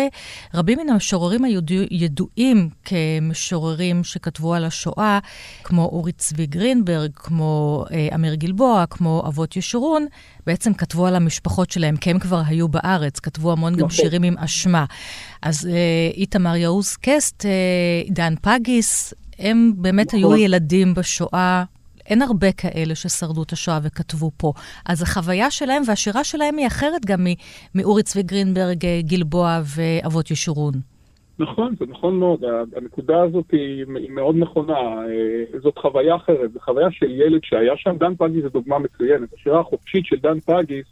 רבים מן המשוררים הידועים כמשוררים שכתבו על השואה, כמו אורי צבי גרינברג, כמו אה, אמיר גלבוע, כמו אבות ישורון, בעצם כתבו על המשפחות שלהם, כי הם כבר היו בארץ, כתבו המון גם נכון. שירים עם אשמה. אז אה, איתמר יעוז קסט, אה, דן פגיס, הם באמת נכון. היו ילדים בשואה. אין הרבה כאלה ששרדו את השואה וכתבו פה. אז החוויה שלהם והשירה שלהם היא אחרת גם מאורי צבי גרינברג, גלבוע ואבות ישורון. נכון, זה נכון מאוד. הנקודה הזאת היא, היא מאוד נכונה. אה, זאת חוויה אחרת, זו חוויה של ילד שהיה שם. דן פגיס זו דוגמה מצוינת. השירה החופשית של דן פגיס,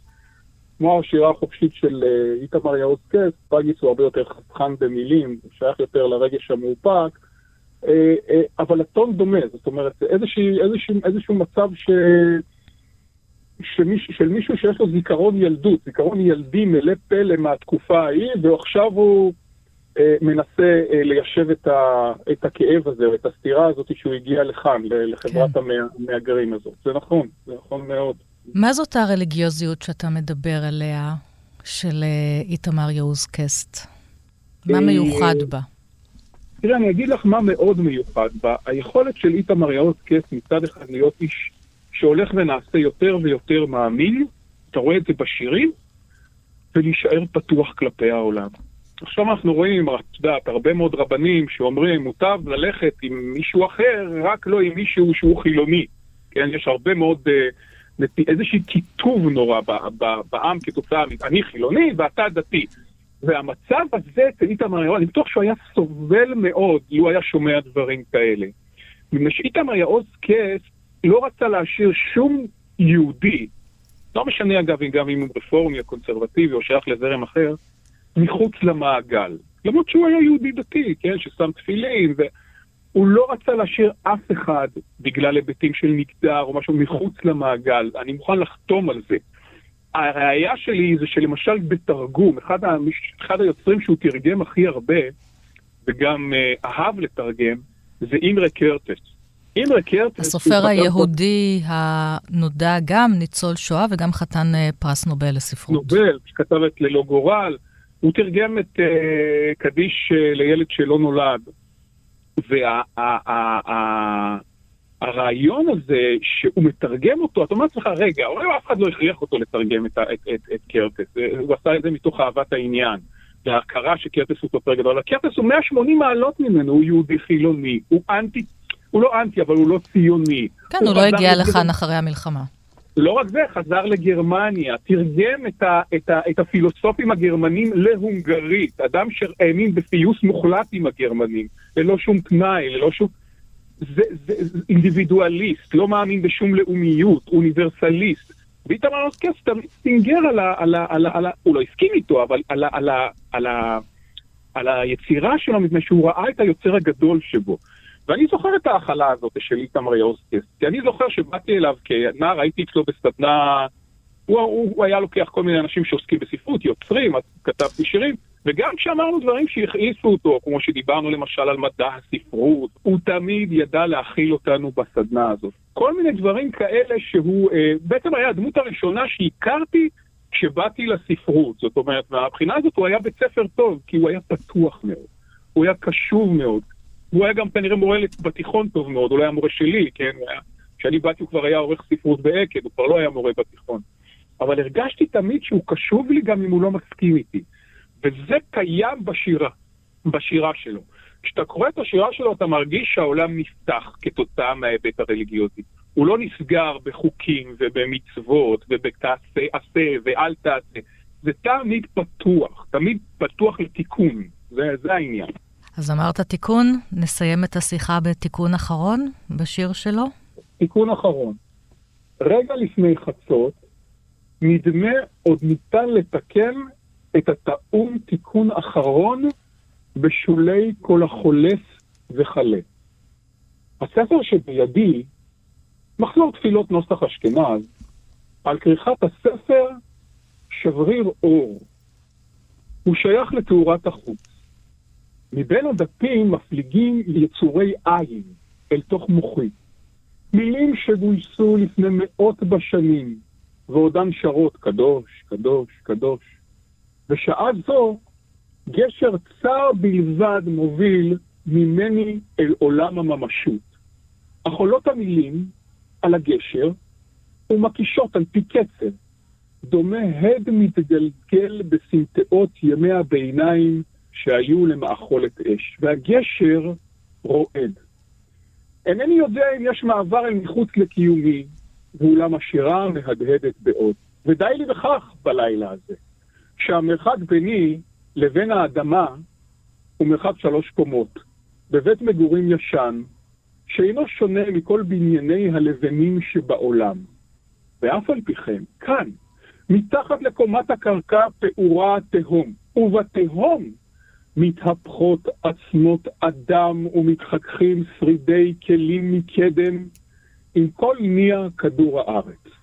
כמו השירה החופשית של אה, איתמר יאוז קס, פגיס הוא הרבה יותר חסכן במילים, הוא שייך יותר לרגש המאופק. אה, אה, אבל הטון דומה, זאת אומרת, איזשהו, איזשהו, איזשהו מצב ש... שמיש, של מישהו שיש לו זיכרון ילדות, זיכרון ילדי מלא פלא מהתקופה ההיא, ועכשיו הוא אה, מנסה אה, ליישב את, ה, את הכאב הזה, את הסתירה הזאת שהוא הגיע לכאן, לחברת כן. המהגרים הזאת. זה נכון, זה נכון מאוד. מה זאת הרליגיוזיות שאתה מדבר עליה, של אה, איתמר יעוז קסט? מה מיוחד בה? תראה, אני אגיד לך מה מאוד מיוחד בה. היכולת של איתמר יעוז קס מצד אחד להיות איש שהולך ונעשה יותר ויותר מאמין, אתה רואה את זה בשירים, ולהישאר פתוח כלפי העולם. עכשיו אנחנו רואים, את יודעת, הרבה מאוד רבנים שאומרים, מוטב ללכת עם מישהו אחר, רק לא עם מישהו שהוא חילוני. כן, יש הרבה מאוד, uh, איזשהו קיטוב נורא בעם כתוצאה, אני חילוני ואתה דתי. והמצב הזה אצל איתמר יעוז, אני בטוח שהוא היה סובל מאוד הוא היה שומע דברים כאלה. מפני שאיתמר יעוז קס לא רצה להשאיר שום יהודי, לא משנה אגב גם אם הוא רפורמי או קונסרבטיבי או שייך לזרם אחר, מחוץ למעגל. למרות שהוא היה יהודי דתי, כן, ששם תפילין, והוא לא רצה להשאיר אף אחד בגלל היבטים של מגדר או משהו מחוץ למעגל. אני מוכן לחתום על זה. הראייה שלי זה שלמשל בתרגום, אחד, המש... אחד היוצרים שהוא תרגם הכי הרבה, וגם uh, אהב לתרגם, זה אימרה קרטס. אימרה קרטס... הסופר היהודי הנודע גם ניצול שואה וגם חתן אה, פרס נובל לספרות. נובל, שכתב את ללא גורל. הוא תרגם את uh, קדיש uh, לילד שלא נולד. והרעיון וה, הזה שהוא מתרגם אותו, אתה אומר לעצמך, רגע, אולי אף אחד לא הכריח אותו לתרגם את, את, את, את קרטס, הוא עשה את זה מתוך אהבת העניין. וההכרה שקרטס הוא סופר גדול. קרטס הוא 180 מעלות ממנו, הוא יהודי חילוני, הוא אנטי, הוא לא אנטי, אבל הוא לא ציוני. כן, הוא, הוא לא הגיע לכאן אחרי המלחמה. לא רק זה, חזר לגרמניה, תרגם את, ה, את, ה, את הפילוסופים הגרמנים להונגרית, אדם שהאמין בפיוס מוחלט עם הגרמנים, ללא שום תנאי, ללא שום... זה, זה, זה אינדיבידואליסט, לא מאמין בשום לאומיות, אוניברסליסט. ואיתמר אוסקס תמיד סינגר על ה... על ה, על ה, על ה הוא לא הסכים איתו, אבל על ה, על ה, על ה, על היצירה שלו, מפני שהוא ראה את היוצר הגדול שבו. ואני זוכר את ההכלה הזאת של איתמר יאוסקס, כי אני זוכר שבאתי אליו כנער, הייתי אצלו בסדנה, הוא, הוא, הוא היה לוקח כל מיני אנשים שעוסקים בספרות, יוצרים, כתבתי שירים, וגם כשאמרנו דברים שהכעיסו אותו, כמו שדיברנו למשל על מדע הספרות, הוא תמיד ידע להכיל אותנו בסדנה הזאת. כל מיני דברים כאלה שהוא אה, בעצם היה הדמות הראשונה שהכרתי כשבאתי לספרות. זאת אומרת, מהבחינה הזאת הוא היה בית ספר טוב, כי הוא היה פתוח מאוד. הוא היה קשוב מאוד. הוא היה גם כנראה מורה בתיכון טוב מאוד, הוא לא היה מורה שלי, כן? כשאני באתי הוא כבר היה עורך ספרות בעקד, הוא כבר לא היה מורה בתיכון. אבל הרגשתי תמיד שהוא קשוב לי גם אם הוא לא מסכים איתי. וזה קיים בשירה, בשירה שלו. כשאתה קורא את השירה שלו אתה מרגיש שהעולם נפתח כתוצאה מההיבט הרליגיוזי. הוא לא נסגר בחוקים ובמצוות ובתעשה עשה ואל תעשה. זה תמיד פתוח, תמיד פתוח לתיקון. זה, זה העניין. אז אמרת תיקון, נסיים את השיחה בתיקון אחרון בשיר שלו? תיקון אחרון. רגע לפני חצות, נדמה עוד ניתן לתקן את הטעון תיקון אחרון בשולי כל החולף וכלה. הספר שבידי, מחזור תפילות נוסח אשכנז, על כריכת הספר שבריר אור. הוא שייך לתאורת החוץ. מבין הדפים מפליגים יצורי עין אל תוך מוחי. מילים שגויסו לפני מאות בשנים, ועודן שרות קדוש, קדוש, קדוש. בשעה זו, גשר צר בלבד מוביל ממני אל עולם הממשות. אך עולות המילים על הגשר ומקישות על פי קצב, דומה הד מתגלגל בסמטאות ימי הביניים שהיו למאכולת אש, והגשר רועד. אינני יודע אם יש מעבר אל מחוץ לקיומי, ואולם השירה מהדהדת בעוד. ודי לי בכך בלילה הזה, שהמרחק ביני לבין האדמה הוא מרחק שלוש קומות, בבית מגורים ישן, שאינו שונה מכל בנייני הלבנים שבעולם. ואף על פי כן, כאן, מתחת לקומת הקרקע פעורה תהום, ובתהום מתהפכות עצמות אדם ומתחככים שרידי כלים מקדם עם כל ניע כדור הארץ.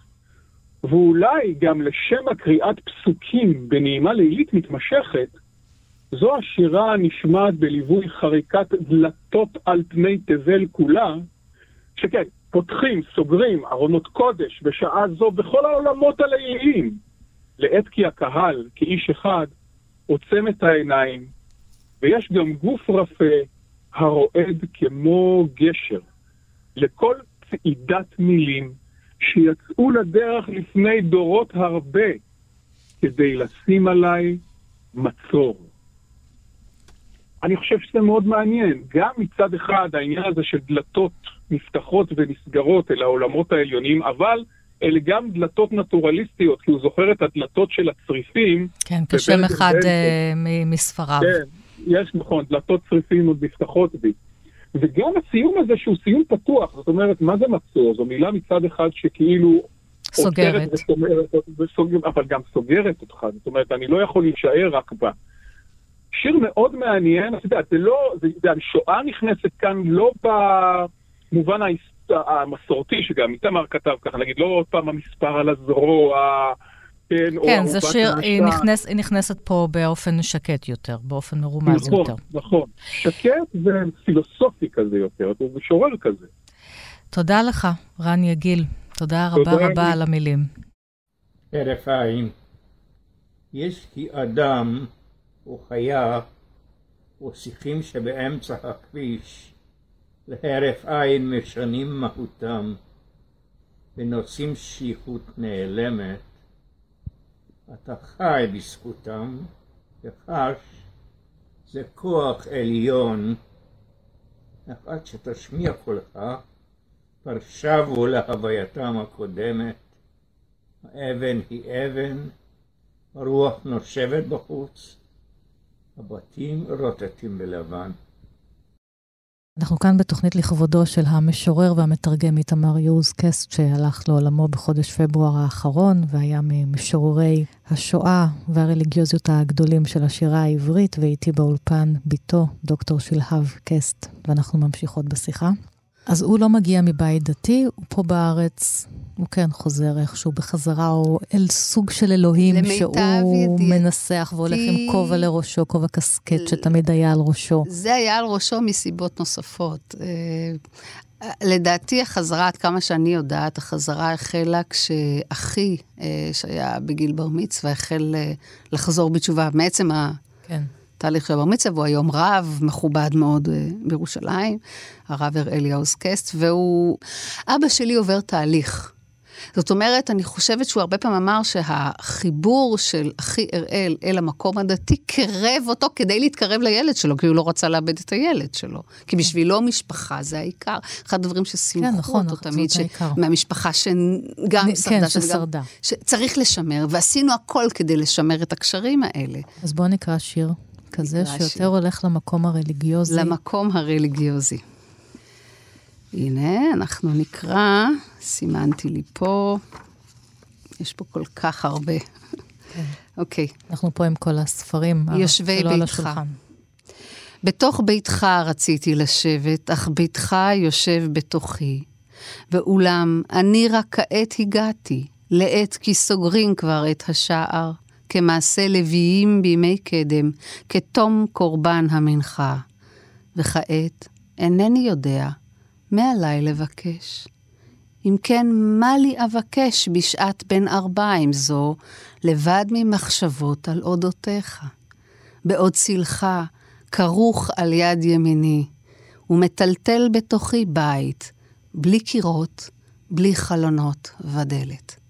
ואולי גם לשם הקריאת פסוקים בנעימה לילית מתמשכת, זו השירה הנשמעת בליווי חריקת דלתות על פני תבל כולה, שכן, פותחים, סוגרים, ארונות קודש בשעה זו בכל העולמות הליליים, לעת כי הקהל, כאיש אחד, עוצם את העיניים, ויש גם גוף רפה הרועד כמו גשר לכל צעידת מילים שיצאו לדרך לפני דורות הרבה כדי לשים עליי מצור. אני חושב שזה מאוד מעניין. גם מצד אחד העניין הזה של דלתות נפתחות ונסגרות אל העולמות העליונים, אבל אלה גם דלתות נטורליסטיות, כי הוא זוכר את הדלתות של הצריפים. כן, כשם אחד uh, מספריו. כן, יש, נכון, דלתות צריפים עוד נפתחות בי. וגם הסיום הזה שהוא סיום פתוח, זאת אומרת, מה זה מצור? זו מילה מצד אחד שכאילו... סוגרת. וסומרת, אבל גם סוגרת אותך, זאת אומרת, אני לא יכול להישאר רק בה. שיר מאוד מעניין, אתה יודע, זה לא, זה, זה, השואה נכנסת כאן לא במובן המסורתי, שגם איתמר כתב ככה, נגיד, לא עוד פעם המספר על הזרוע, כן, כן זה שיר, היא, נכנס, היא נכנסת פה באופן שקט יותר, באופן מרומז נכון, יותר. נכון, נכון. שקט ופילוסופי כזה יותר, הוא משורר כזה. תודה לך, רן יגיל. תודה רבה תודה רבה על המילים. הרף עין. יש כי אדם או חיה או שיחים שבאמצע הכביש להרף עין משנים מהותם ונושאים שליחות נעלמת, אתה חי בזכותם וחש זה כוח עליון, אך עד שתשמיע קולך כבר שבו להווייתם הקודמת. האבן היא אבן, הרוח נושבת בחוץ, הבתים רוטטים בלבן. אנחנו כאן בתוכנית לכבודו של המשורר והמתרגם איתמר יוז קסט, שהלך לעולמו בחודש פברואר האחרון, והיה ממשוררי השואה והרליגיוזיות הגדולים של השירה העברית, ואיתי באולפן בתו, דוקטור שלהב קסט, ואנחנו ממשיכות בשיחה. אז הוא לא מגיע מבית דתי, הוא פה בארץ, הוא כן חוזר איכשהו בחזרה, או אל סוג של אלוהים שהוא ידיע. מנסח והולך עם כובע לראשו, כובע קסקט שתמיד היה על ראשו. זה היה על ראשו מסיבות נוספות. אה, לדעתי החזרה, עד כמה שאני יודעת, החזרה החלה כשאחי, אה, שהיה בגיל בר מצווה, החל אה, לחזור בתשובה. מעצם. כן. תהליך של בר מצווה, הוא היום רב מכובד מאוד בירושלים, הרב הראל קסט, והוא... אבא שלי עובר תהליך. זאת אומרת, אני חושבת שהוא הרבה פעמים אמר שהחיבור של אחי אראל אל המקום הדתי קרב אותו כדי להתקרב לילד שלו, כי הוא לא רצה לאבד את הילד שלו. כי בשבילו משפחה זה העיקר. אחד הדברים ששימחו כן, נכון, אותו תמיד, ש... מהמשפחה שגם אני, שרדה. כן, ששרדה. שצריך לשמר, ועשינו הכל כדי לשמר את הקשרים האלה. אז בואו נקרא שיר כזה שיותר שיר. הולך למקום הרליגיוזי. למקום הרליגיוזי. הנה, אנחנו נקרא, סימנתי לי פה, יש פה כל כך הרבה. כן. אוקיי. okay. אנחנו פה עם כל הספרים יושבי ביתך. בתוך ביתך רציתי לשבת, אך ביתך יושב בתוכי. ואולם, אני רק כעת הגעתי, לעת כי סוגרים כבר את השער, כמעשה לוויים בימי קדם, כתום קורבן המנחה. וכעת, אינני יודע, מעלי לבקש. אם כן, מה לי אבקש בשעת בין ארבעים זו, לבד ממחשבות על אודותיך? בעוד צילך כרוך על יד ימיני, ומטלטל בתוכי בית, בלי קירות, בלי חלונות ודלת.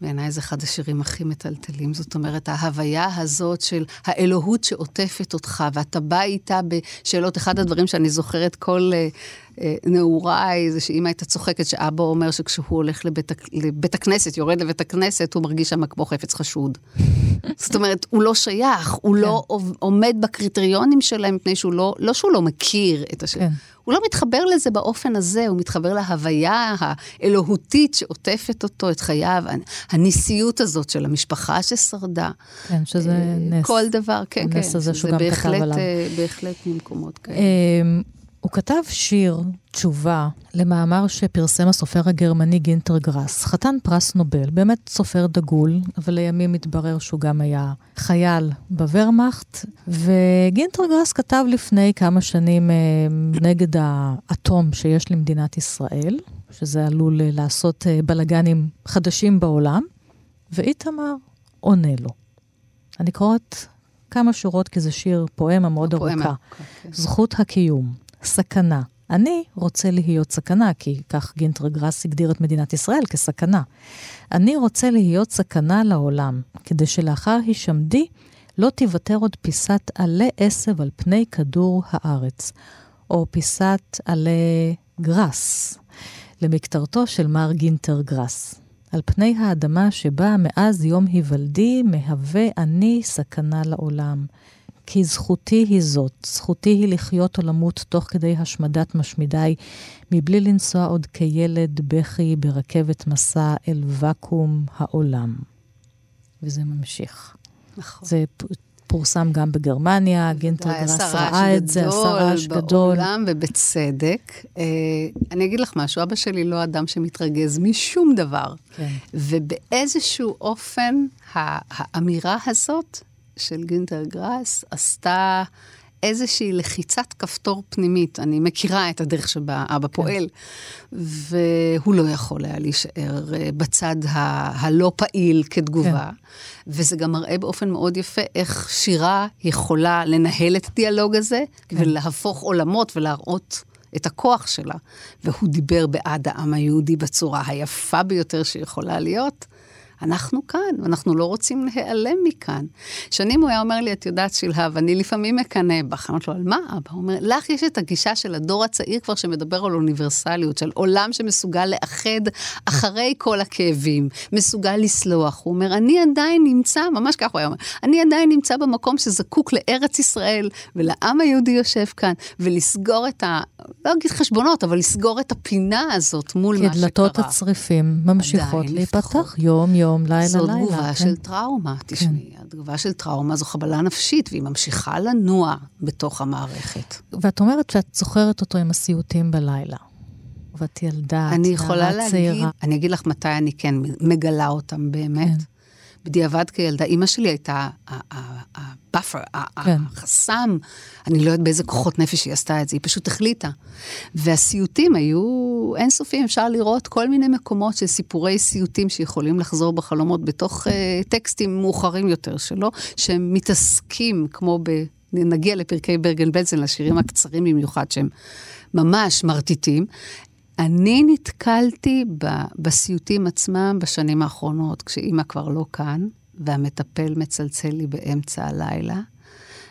בעיניי זה אחד השירים הכי מטלטלים. זאת אומרת, ההוויה הזאת של האלוהות שעוטפת אותך, ואתה בא איתה בשאלות. אחד הדברים שאני זוכרת כל uh, uh, נעוריי, זה שאמא הייתה צוחקת, שאבא אומר שכשהוא הולך לבית, לבית הכנסת, יורד לבית הכנסת, הוא מרגיש שם כמו חפץ חשוד. זאת אומרת, הוא לא שייך, הוא לא כן. לא עומד בקריטריונים שלהם, מפני שהוא לא, לא שהוא לא מכיר את השם. כן. הוא לא מתחבר לזה באופן הזה, הוא מתחבר להוויה האלוהותית שעוטפת אותו, את חייו, הניסיות הזאת של המשפחה ששרדה. כן, שזה אה, נס. כל דבר, כן, כן. הנס הזה שהוא גם כתב עליו. אה, בהחלט ממקומות כאלה. הוא כתב שיר תשובה למאמר שפרסם הסופר הגרמני גינטר גראס, חתן פרס נובל, באמת סופר דגול, אבל לימים התברר שהוא גם היה חייל בוורמאכט, וגינטר גראס כתב לפני כמה שנים אה, נגד האטום שיש למדינת ישראל, שזה עלול לעשות אה, בלגנים חדשים בעולם, ואיתמר עונה לו. אני קוראת כמה שורות כי זה שיר, פואמה מאוד ארוכה. כן. זכות הקיום. סכנה. אני רוצה להיות סכנה, כי כך גינטר גראס הגדיר את מדינת ישראל כסכנה. אני רוצה להיות סכנה לעולם, כדי שלאחר הישמדי לא תיוותר עוד פיסת עלי עשב על פני כדור הארץ, או פיסת עלי גראס, למקטרתו של מר גינטר גראס. על פני האדמה שבה מאז יום היוולדי מהווה אני סכנה לעולם. כי זכותי היא זאת, זכותי היא לחיות או למות תוך כדי השמדת משמידיי, מבלי לנסוע עוד כילד בכי ברכבת מסע אל ואקום העולם. וזה ממשיך. נכון. זה פורסם גם בגרמניה, גינטר גראס ראה את זה, עשה רעש גדול. בעולם, ובצדק. אה, אני אגיד לך משהו, אבא שלי לא אדם שמתרגז משום דבר. כן. ובאיזשהו אופן, האמירה הזאת של גינטר גראס עשתה איזושהי לחיצת כפתור פנימית. אני מכירה את הדרך שבה אבא כן. פועל, והוא לא יכול היה להישאר אה, בצד ה- הלא פעיל כתגובה. כן. וזה גם מראה באופן מאוד יפה איך שירה יכולה לנהל את הדיאלוג הזה, כן. ולהפוך עולמות ולהראות את הכוח שלה. והוא דיבר בעד העם היהודי בצורה היפה ביותר שיכולה להיות. אנחנו כאן, ואנחנו לא רוצים להיעלם מכאן. שנים הוא היה אומר לי, את יודעת, שלהב, אני לפעמים מקנא בך. אמרתי לו, על מה אבא? הוא אומר, לך יש את הגישה של הדור הצעיר כבר שמדבר על אוניברסליות, של עולם שמסוגל לאחד אחרי כל הכאבים, מסוגל לסלוח. הוא אומר, אני עדיין נמצא, ממש ככה הוא היה אומר, אני עדיין נמצא במקום שזקוק לארץ ישראל ולעם היהודי יושב כאן, ולסגור את ה... לא אגיד חשבונות, אבל לסגור את הפינה הזאת מול מה שקרה. כי דלתות הצריפים ממשיכות להיפתח יום-יום. יום, לילה, זו לילה. זו תגובה כן. של טראומה, כן. תשמעי. כן. התגובה של טראומה זו חבלה נפשית, והיא ממשיכה לנוע בתוך המערכת. ואת אומרת שאת זוכרת אותו עם הסיוטים בלילה. ואת ילדה, אני יכולה להגיד, צעירה. אני אגיד לך מתי אני כן מגלה אותם באמת. כן. בדיעבד כילדה, אימא שלי הייתה ה buffer, כן. החסם, אני לא יודעת באיזה כוחות נפש היא עשתה את זה, היא פשוט החליטה. והסיוטים היו אינסופיים, אפשר לראות כל מיני מקומות של סיפורי סיוטים שיכולים לחזור בחלומות בתוך אה, טקסטים מאוחרים יותר שלו, שהם מתעסקים כמו ב... נגיע לפרקי ברגן בלזן, לשירים הקצרים במיוחד, שהם ממש מרטיטים. אני נתקלתי ב, בסיוטים עצמם בשנים האחרונות, כשאימא כבר לא כאן, והמטפל מצלצל לי באמצע הלילה,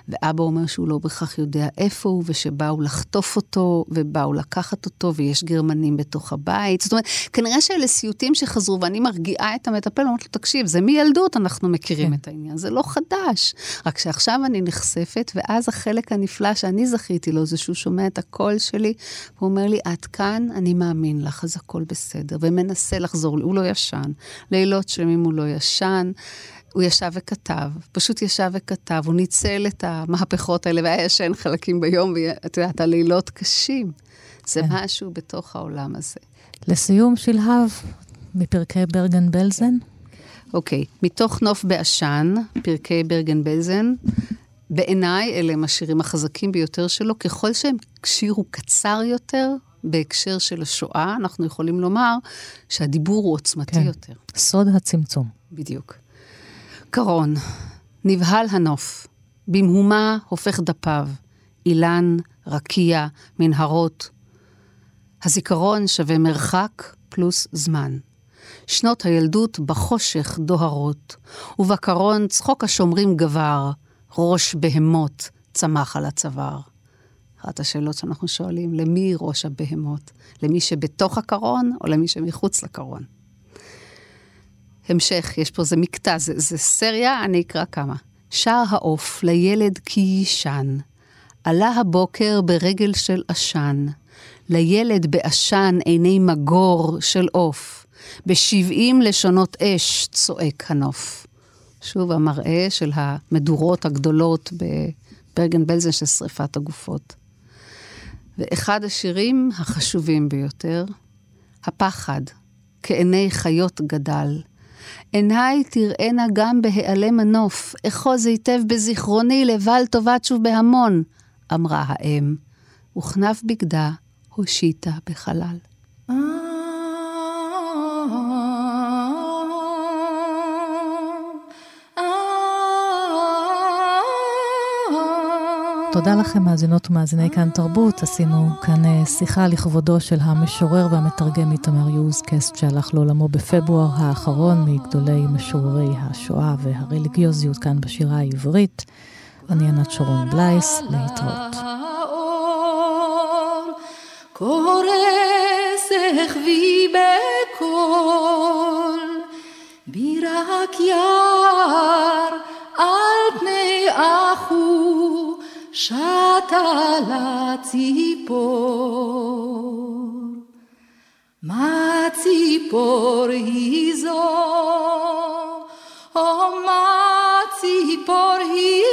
ואבא אומר שהוא לא בהכרח יודע איפה הוא, ושבאו לחטוף אותו, ובאו לקחת אותו, ויש גרמנים בתוך הבית. זאת אומרת, כנראה שאלה סיוטים שחזרו, ואני מרגיעה את המטפל, אומרת לו, תקשיב, זה מילדות, אנחנו מכירים כן. את העניין, זה לא חדש. רק שעכשיו אני נחשפת, ואז החלק הנפלא שאני זכיתי לו, זה שהוא שומע את הקול שלי, הוא אומר לי, את כאן, אני מאמין לך, אז הכל בסדר, ומנסה לחזור הוא לא ישן. לילות שלמים הוא לא ישן. הוא ישב וכתב, פשוט ישב וכתב, הוא ניצל את המהפכות האלה והיה ישן חלקים ביום, ואת יודעת, הלילות קשים. זה כן. משהו בתוך העולם הזה. לסיום, שלהב, מפרקי ברגן בלזן? אוקיי, okay. מתוך נוף בעשן, פרקי ברגן בלזן, בעיניי אלה הם השירים החזקים ביותר שלו, ככל שהם שיר הוא קצר יותר, בהקשר של השואה, אנחנו יכולים לומר שהדיבור הוא עוצמתי כן. יותר. סוד הצמצום. בדיוק. זיכרון, נבהל הנוף, במהומה הופך דפיו, אילן, רקיע, מנהרות. הזיכרון שווה מרחק פלוס זמן. שנות הילדות בחושך דוהרות, ובקרון צחוק השומרים גבר, ראש בהמות צמח על הצוואר. אחת השאלות שאנחנו שואלים, למי ראש הבהמות? למי שבתוך הקרון או למי שמחוץ לקרון? המשך, יש פה איזה מקטע, זה, זה סריה, אני אקרא כמה. שר העוף לילד כי יישן, עלה הבוקר ברגל של עשן, לילד בעשן עיני מגור של עוף, בשבעים לשונות אש צועק הנוף. שוב המראה של המדורות הגדולות בברגן בלזן של שריפת הגופות. ואחד השירים החשובים ביותר, הפחד, כעיני חיות גדל. עיניי תראינה גם בהיעלם הנוף, אחוז היטב בזיכרוני לבל טובת שוב בהמון, אמרה האם, וכנף בגדה הושיטה בחלל. תודה לכם, מאזינות ומאזיני כאן תרבות. עשינו כאן אה, שיחה לכבודו של המשורר והמתרגם איתמר יוזקסט, שהלך לעולמו בפברואר האחרון מגדולי משוררי השואה והרליגיוזיות כאן בשירה העברית. אני ענת שרון בלייס, להתראות. יער על שטה לציפור. מה ציפור היא זו? או מה ציפור היא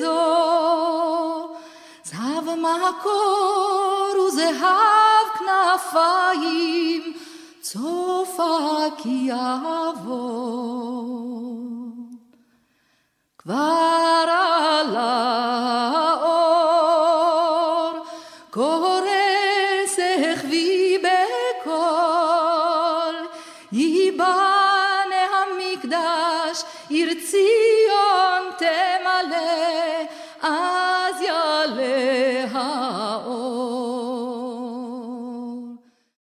זו? זהב מקור וזהב כנפיים, צופה כי יעבור. כבר עלה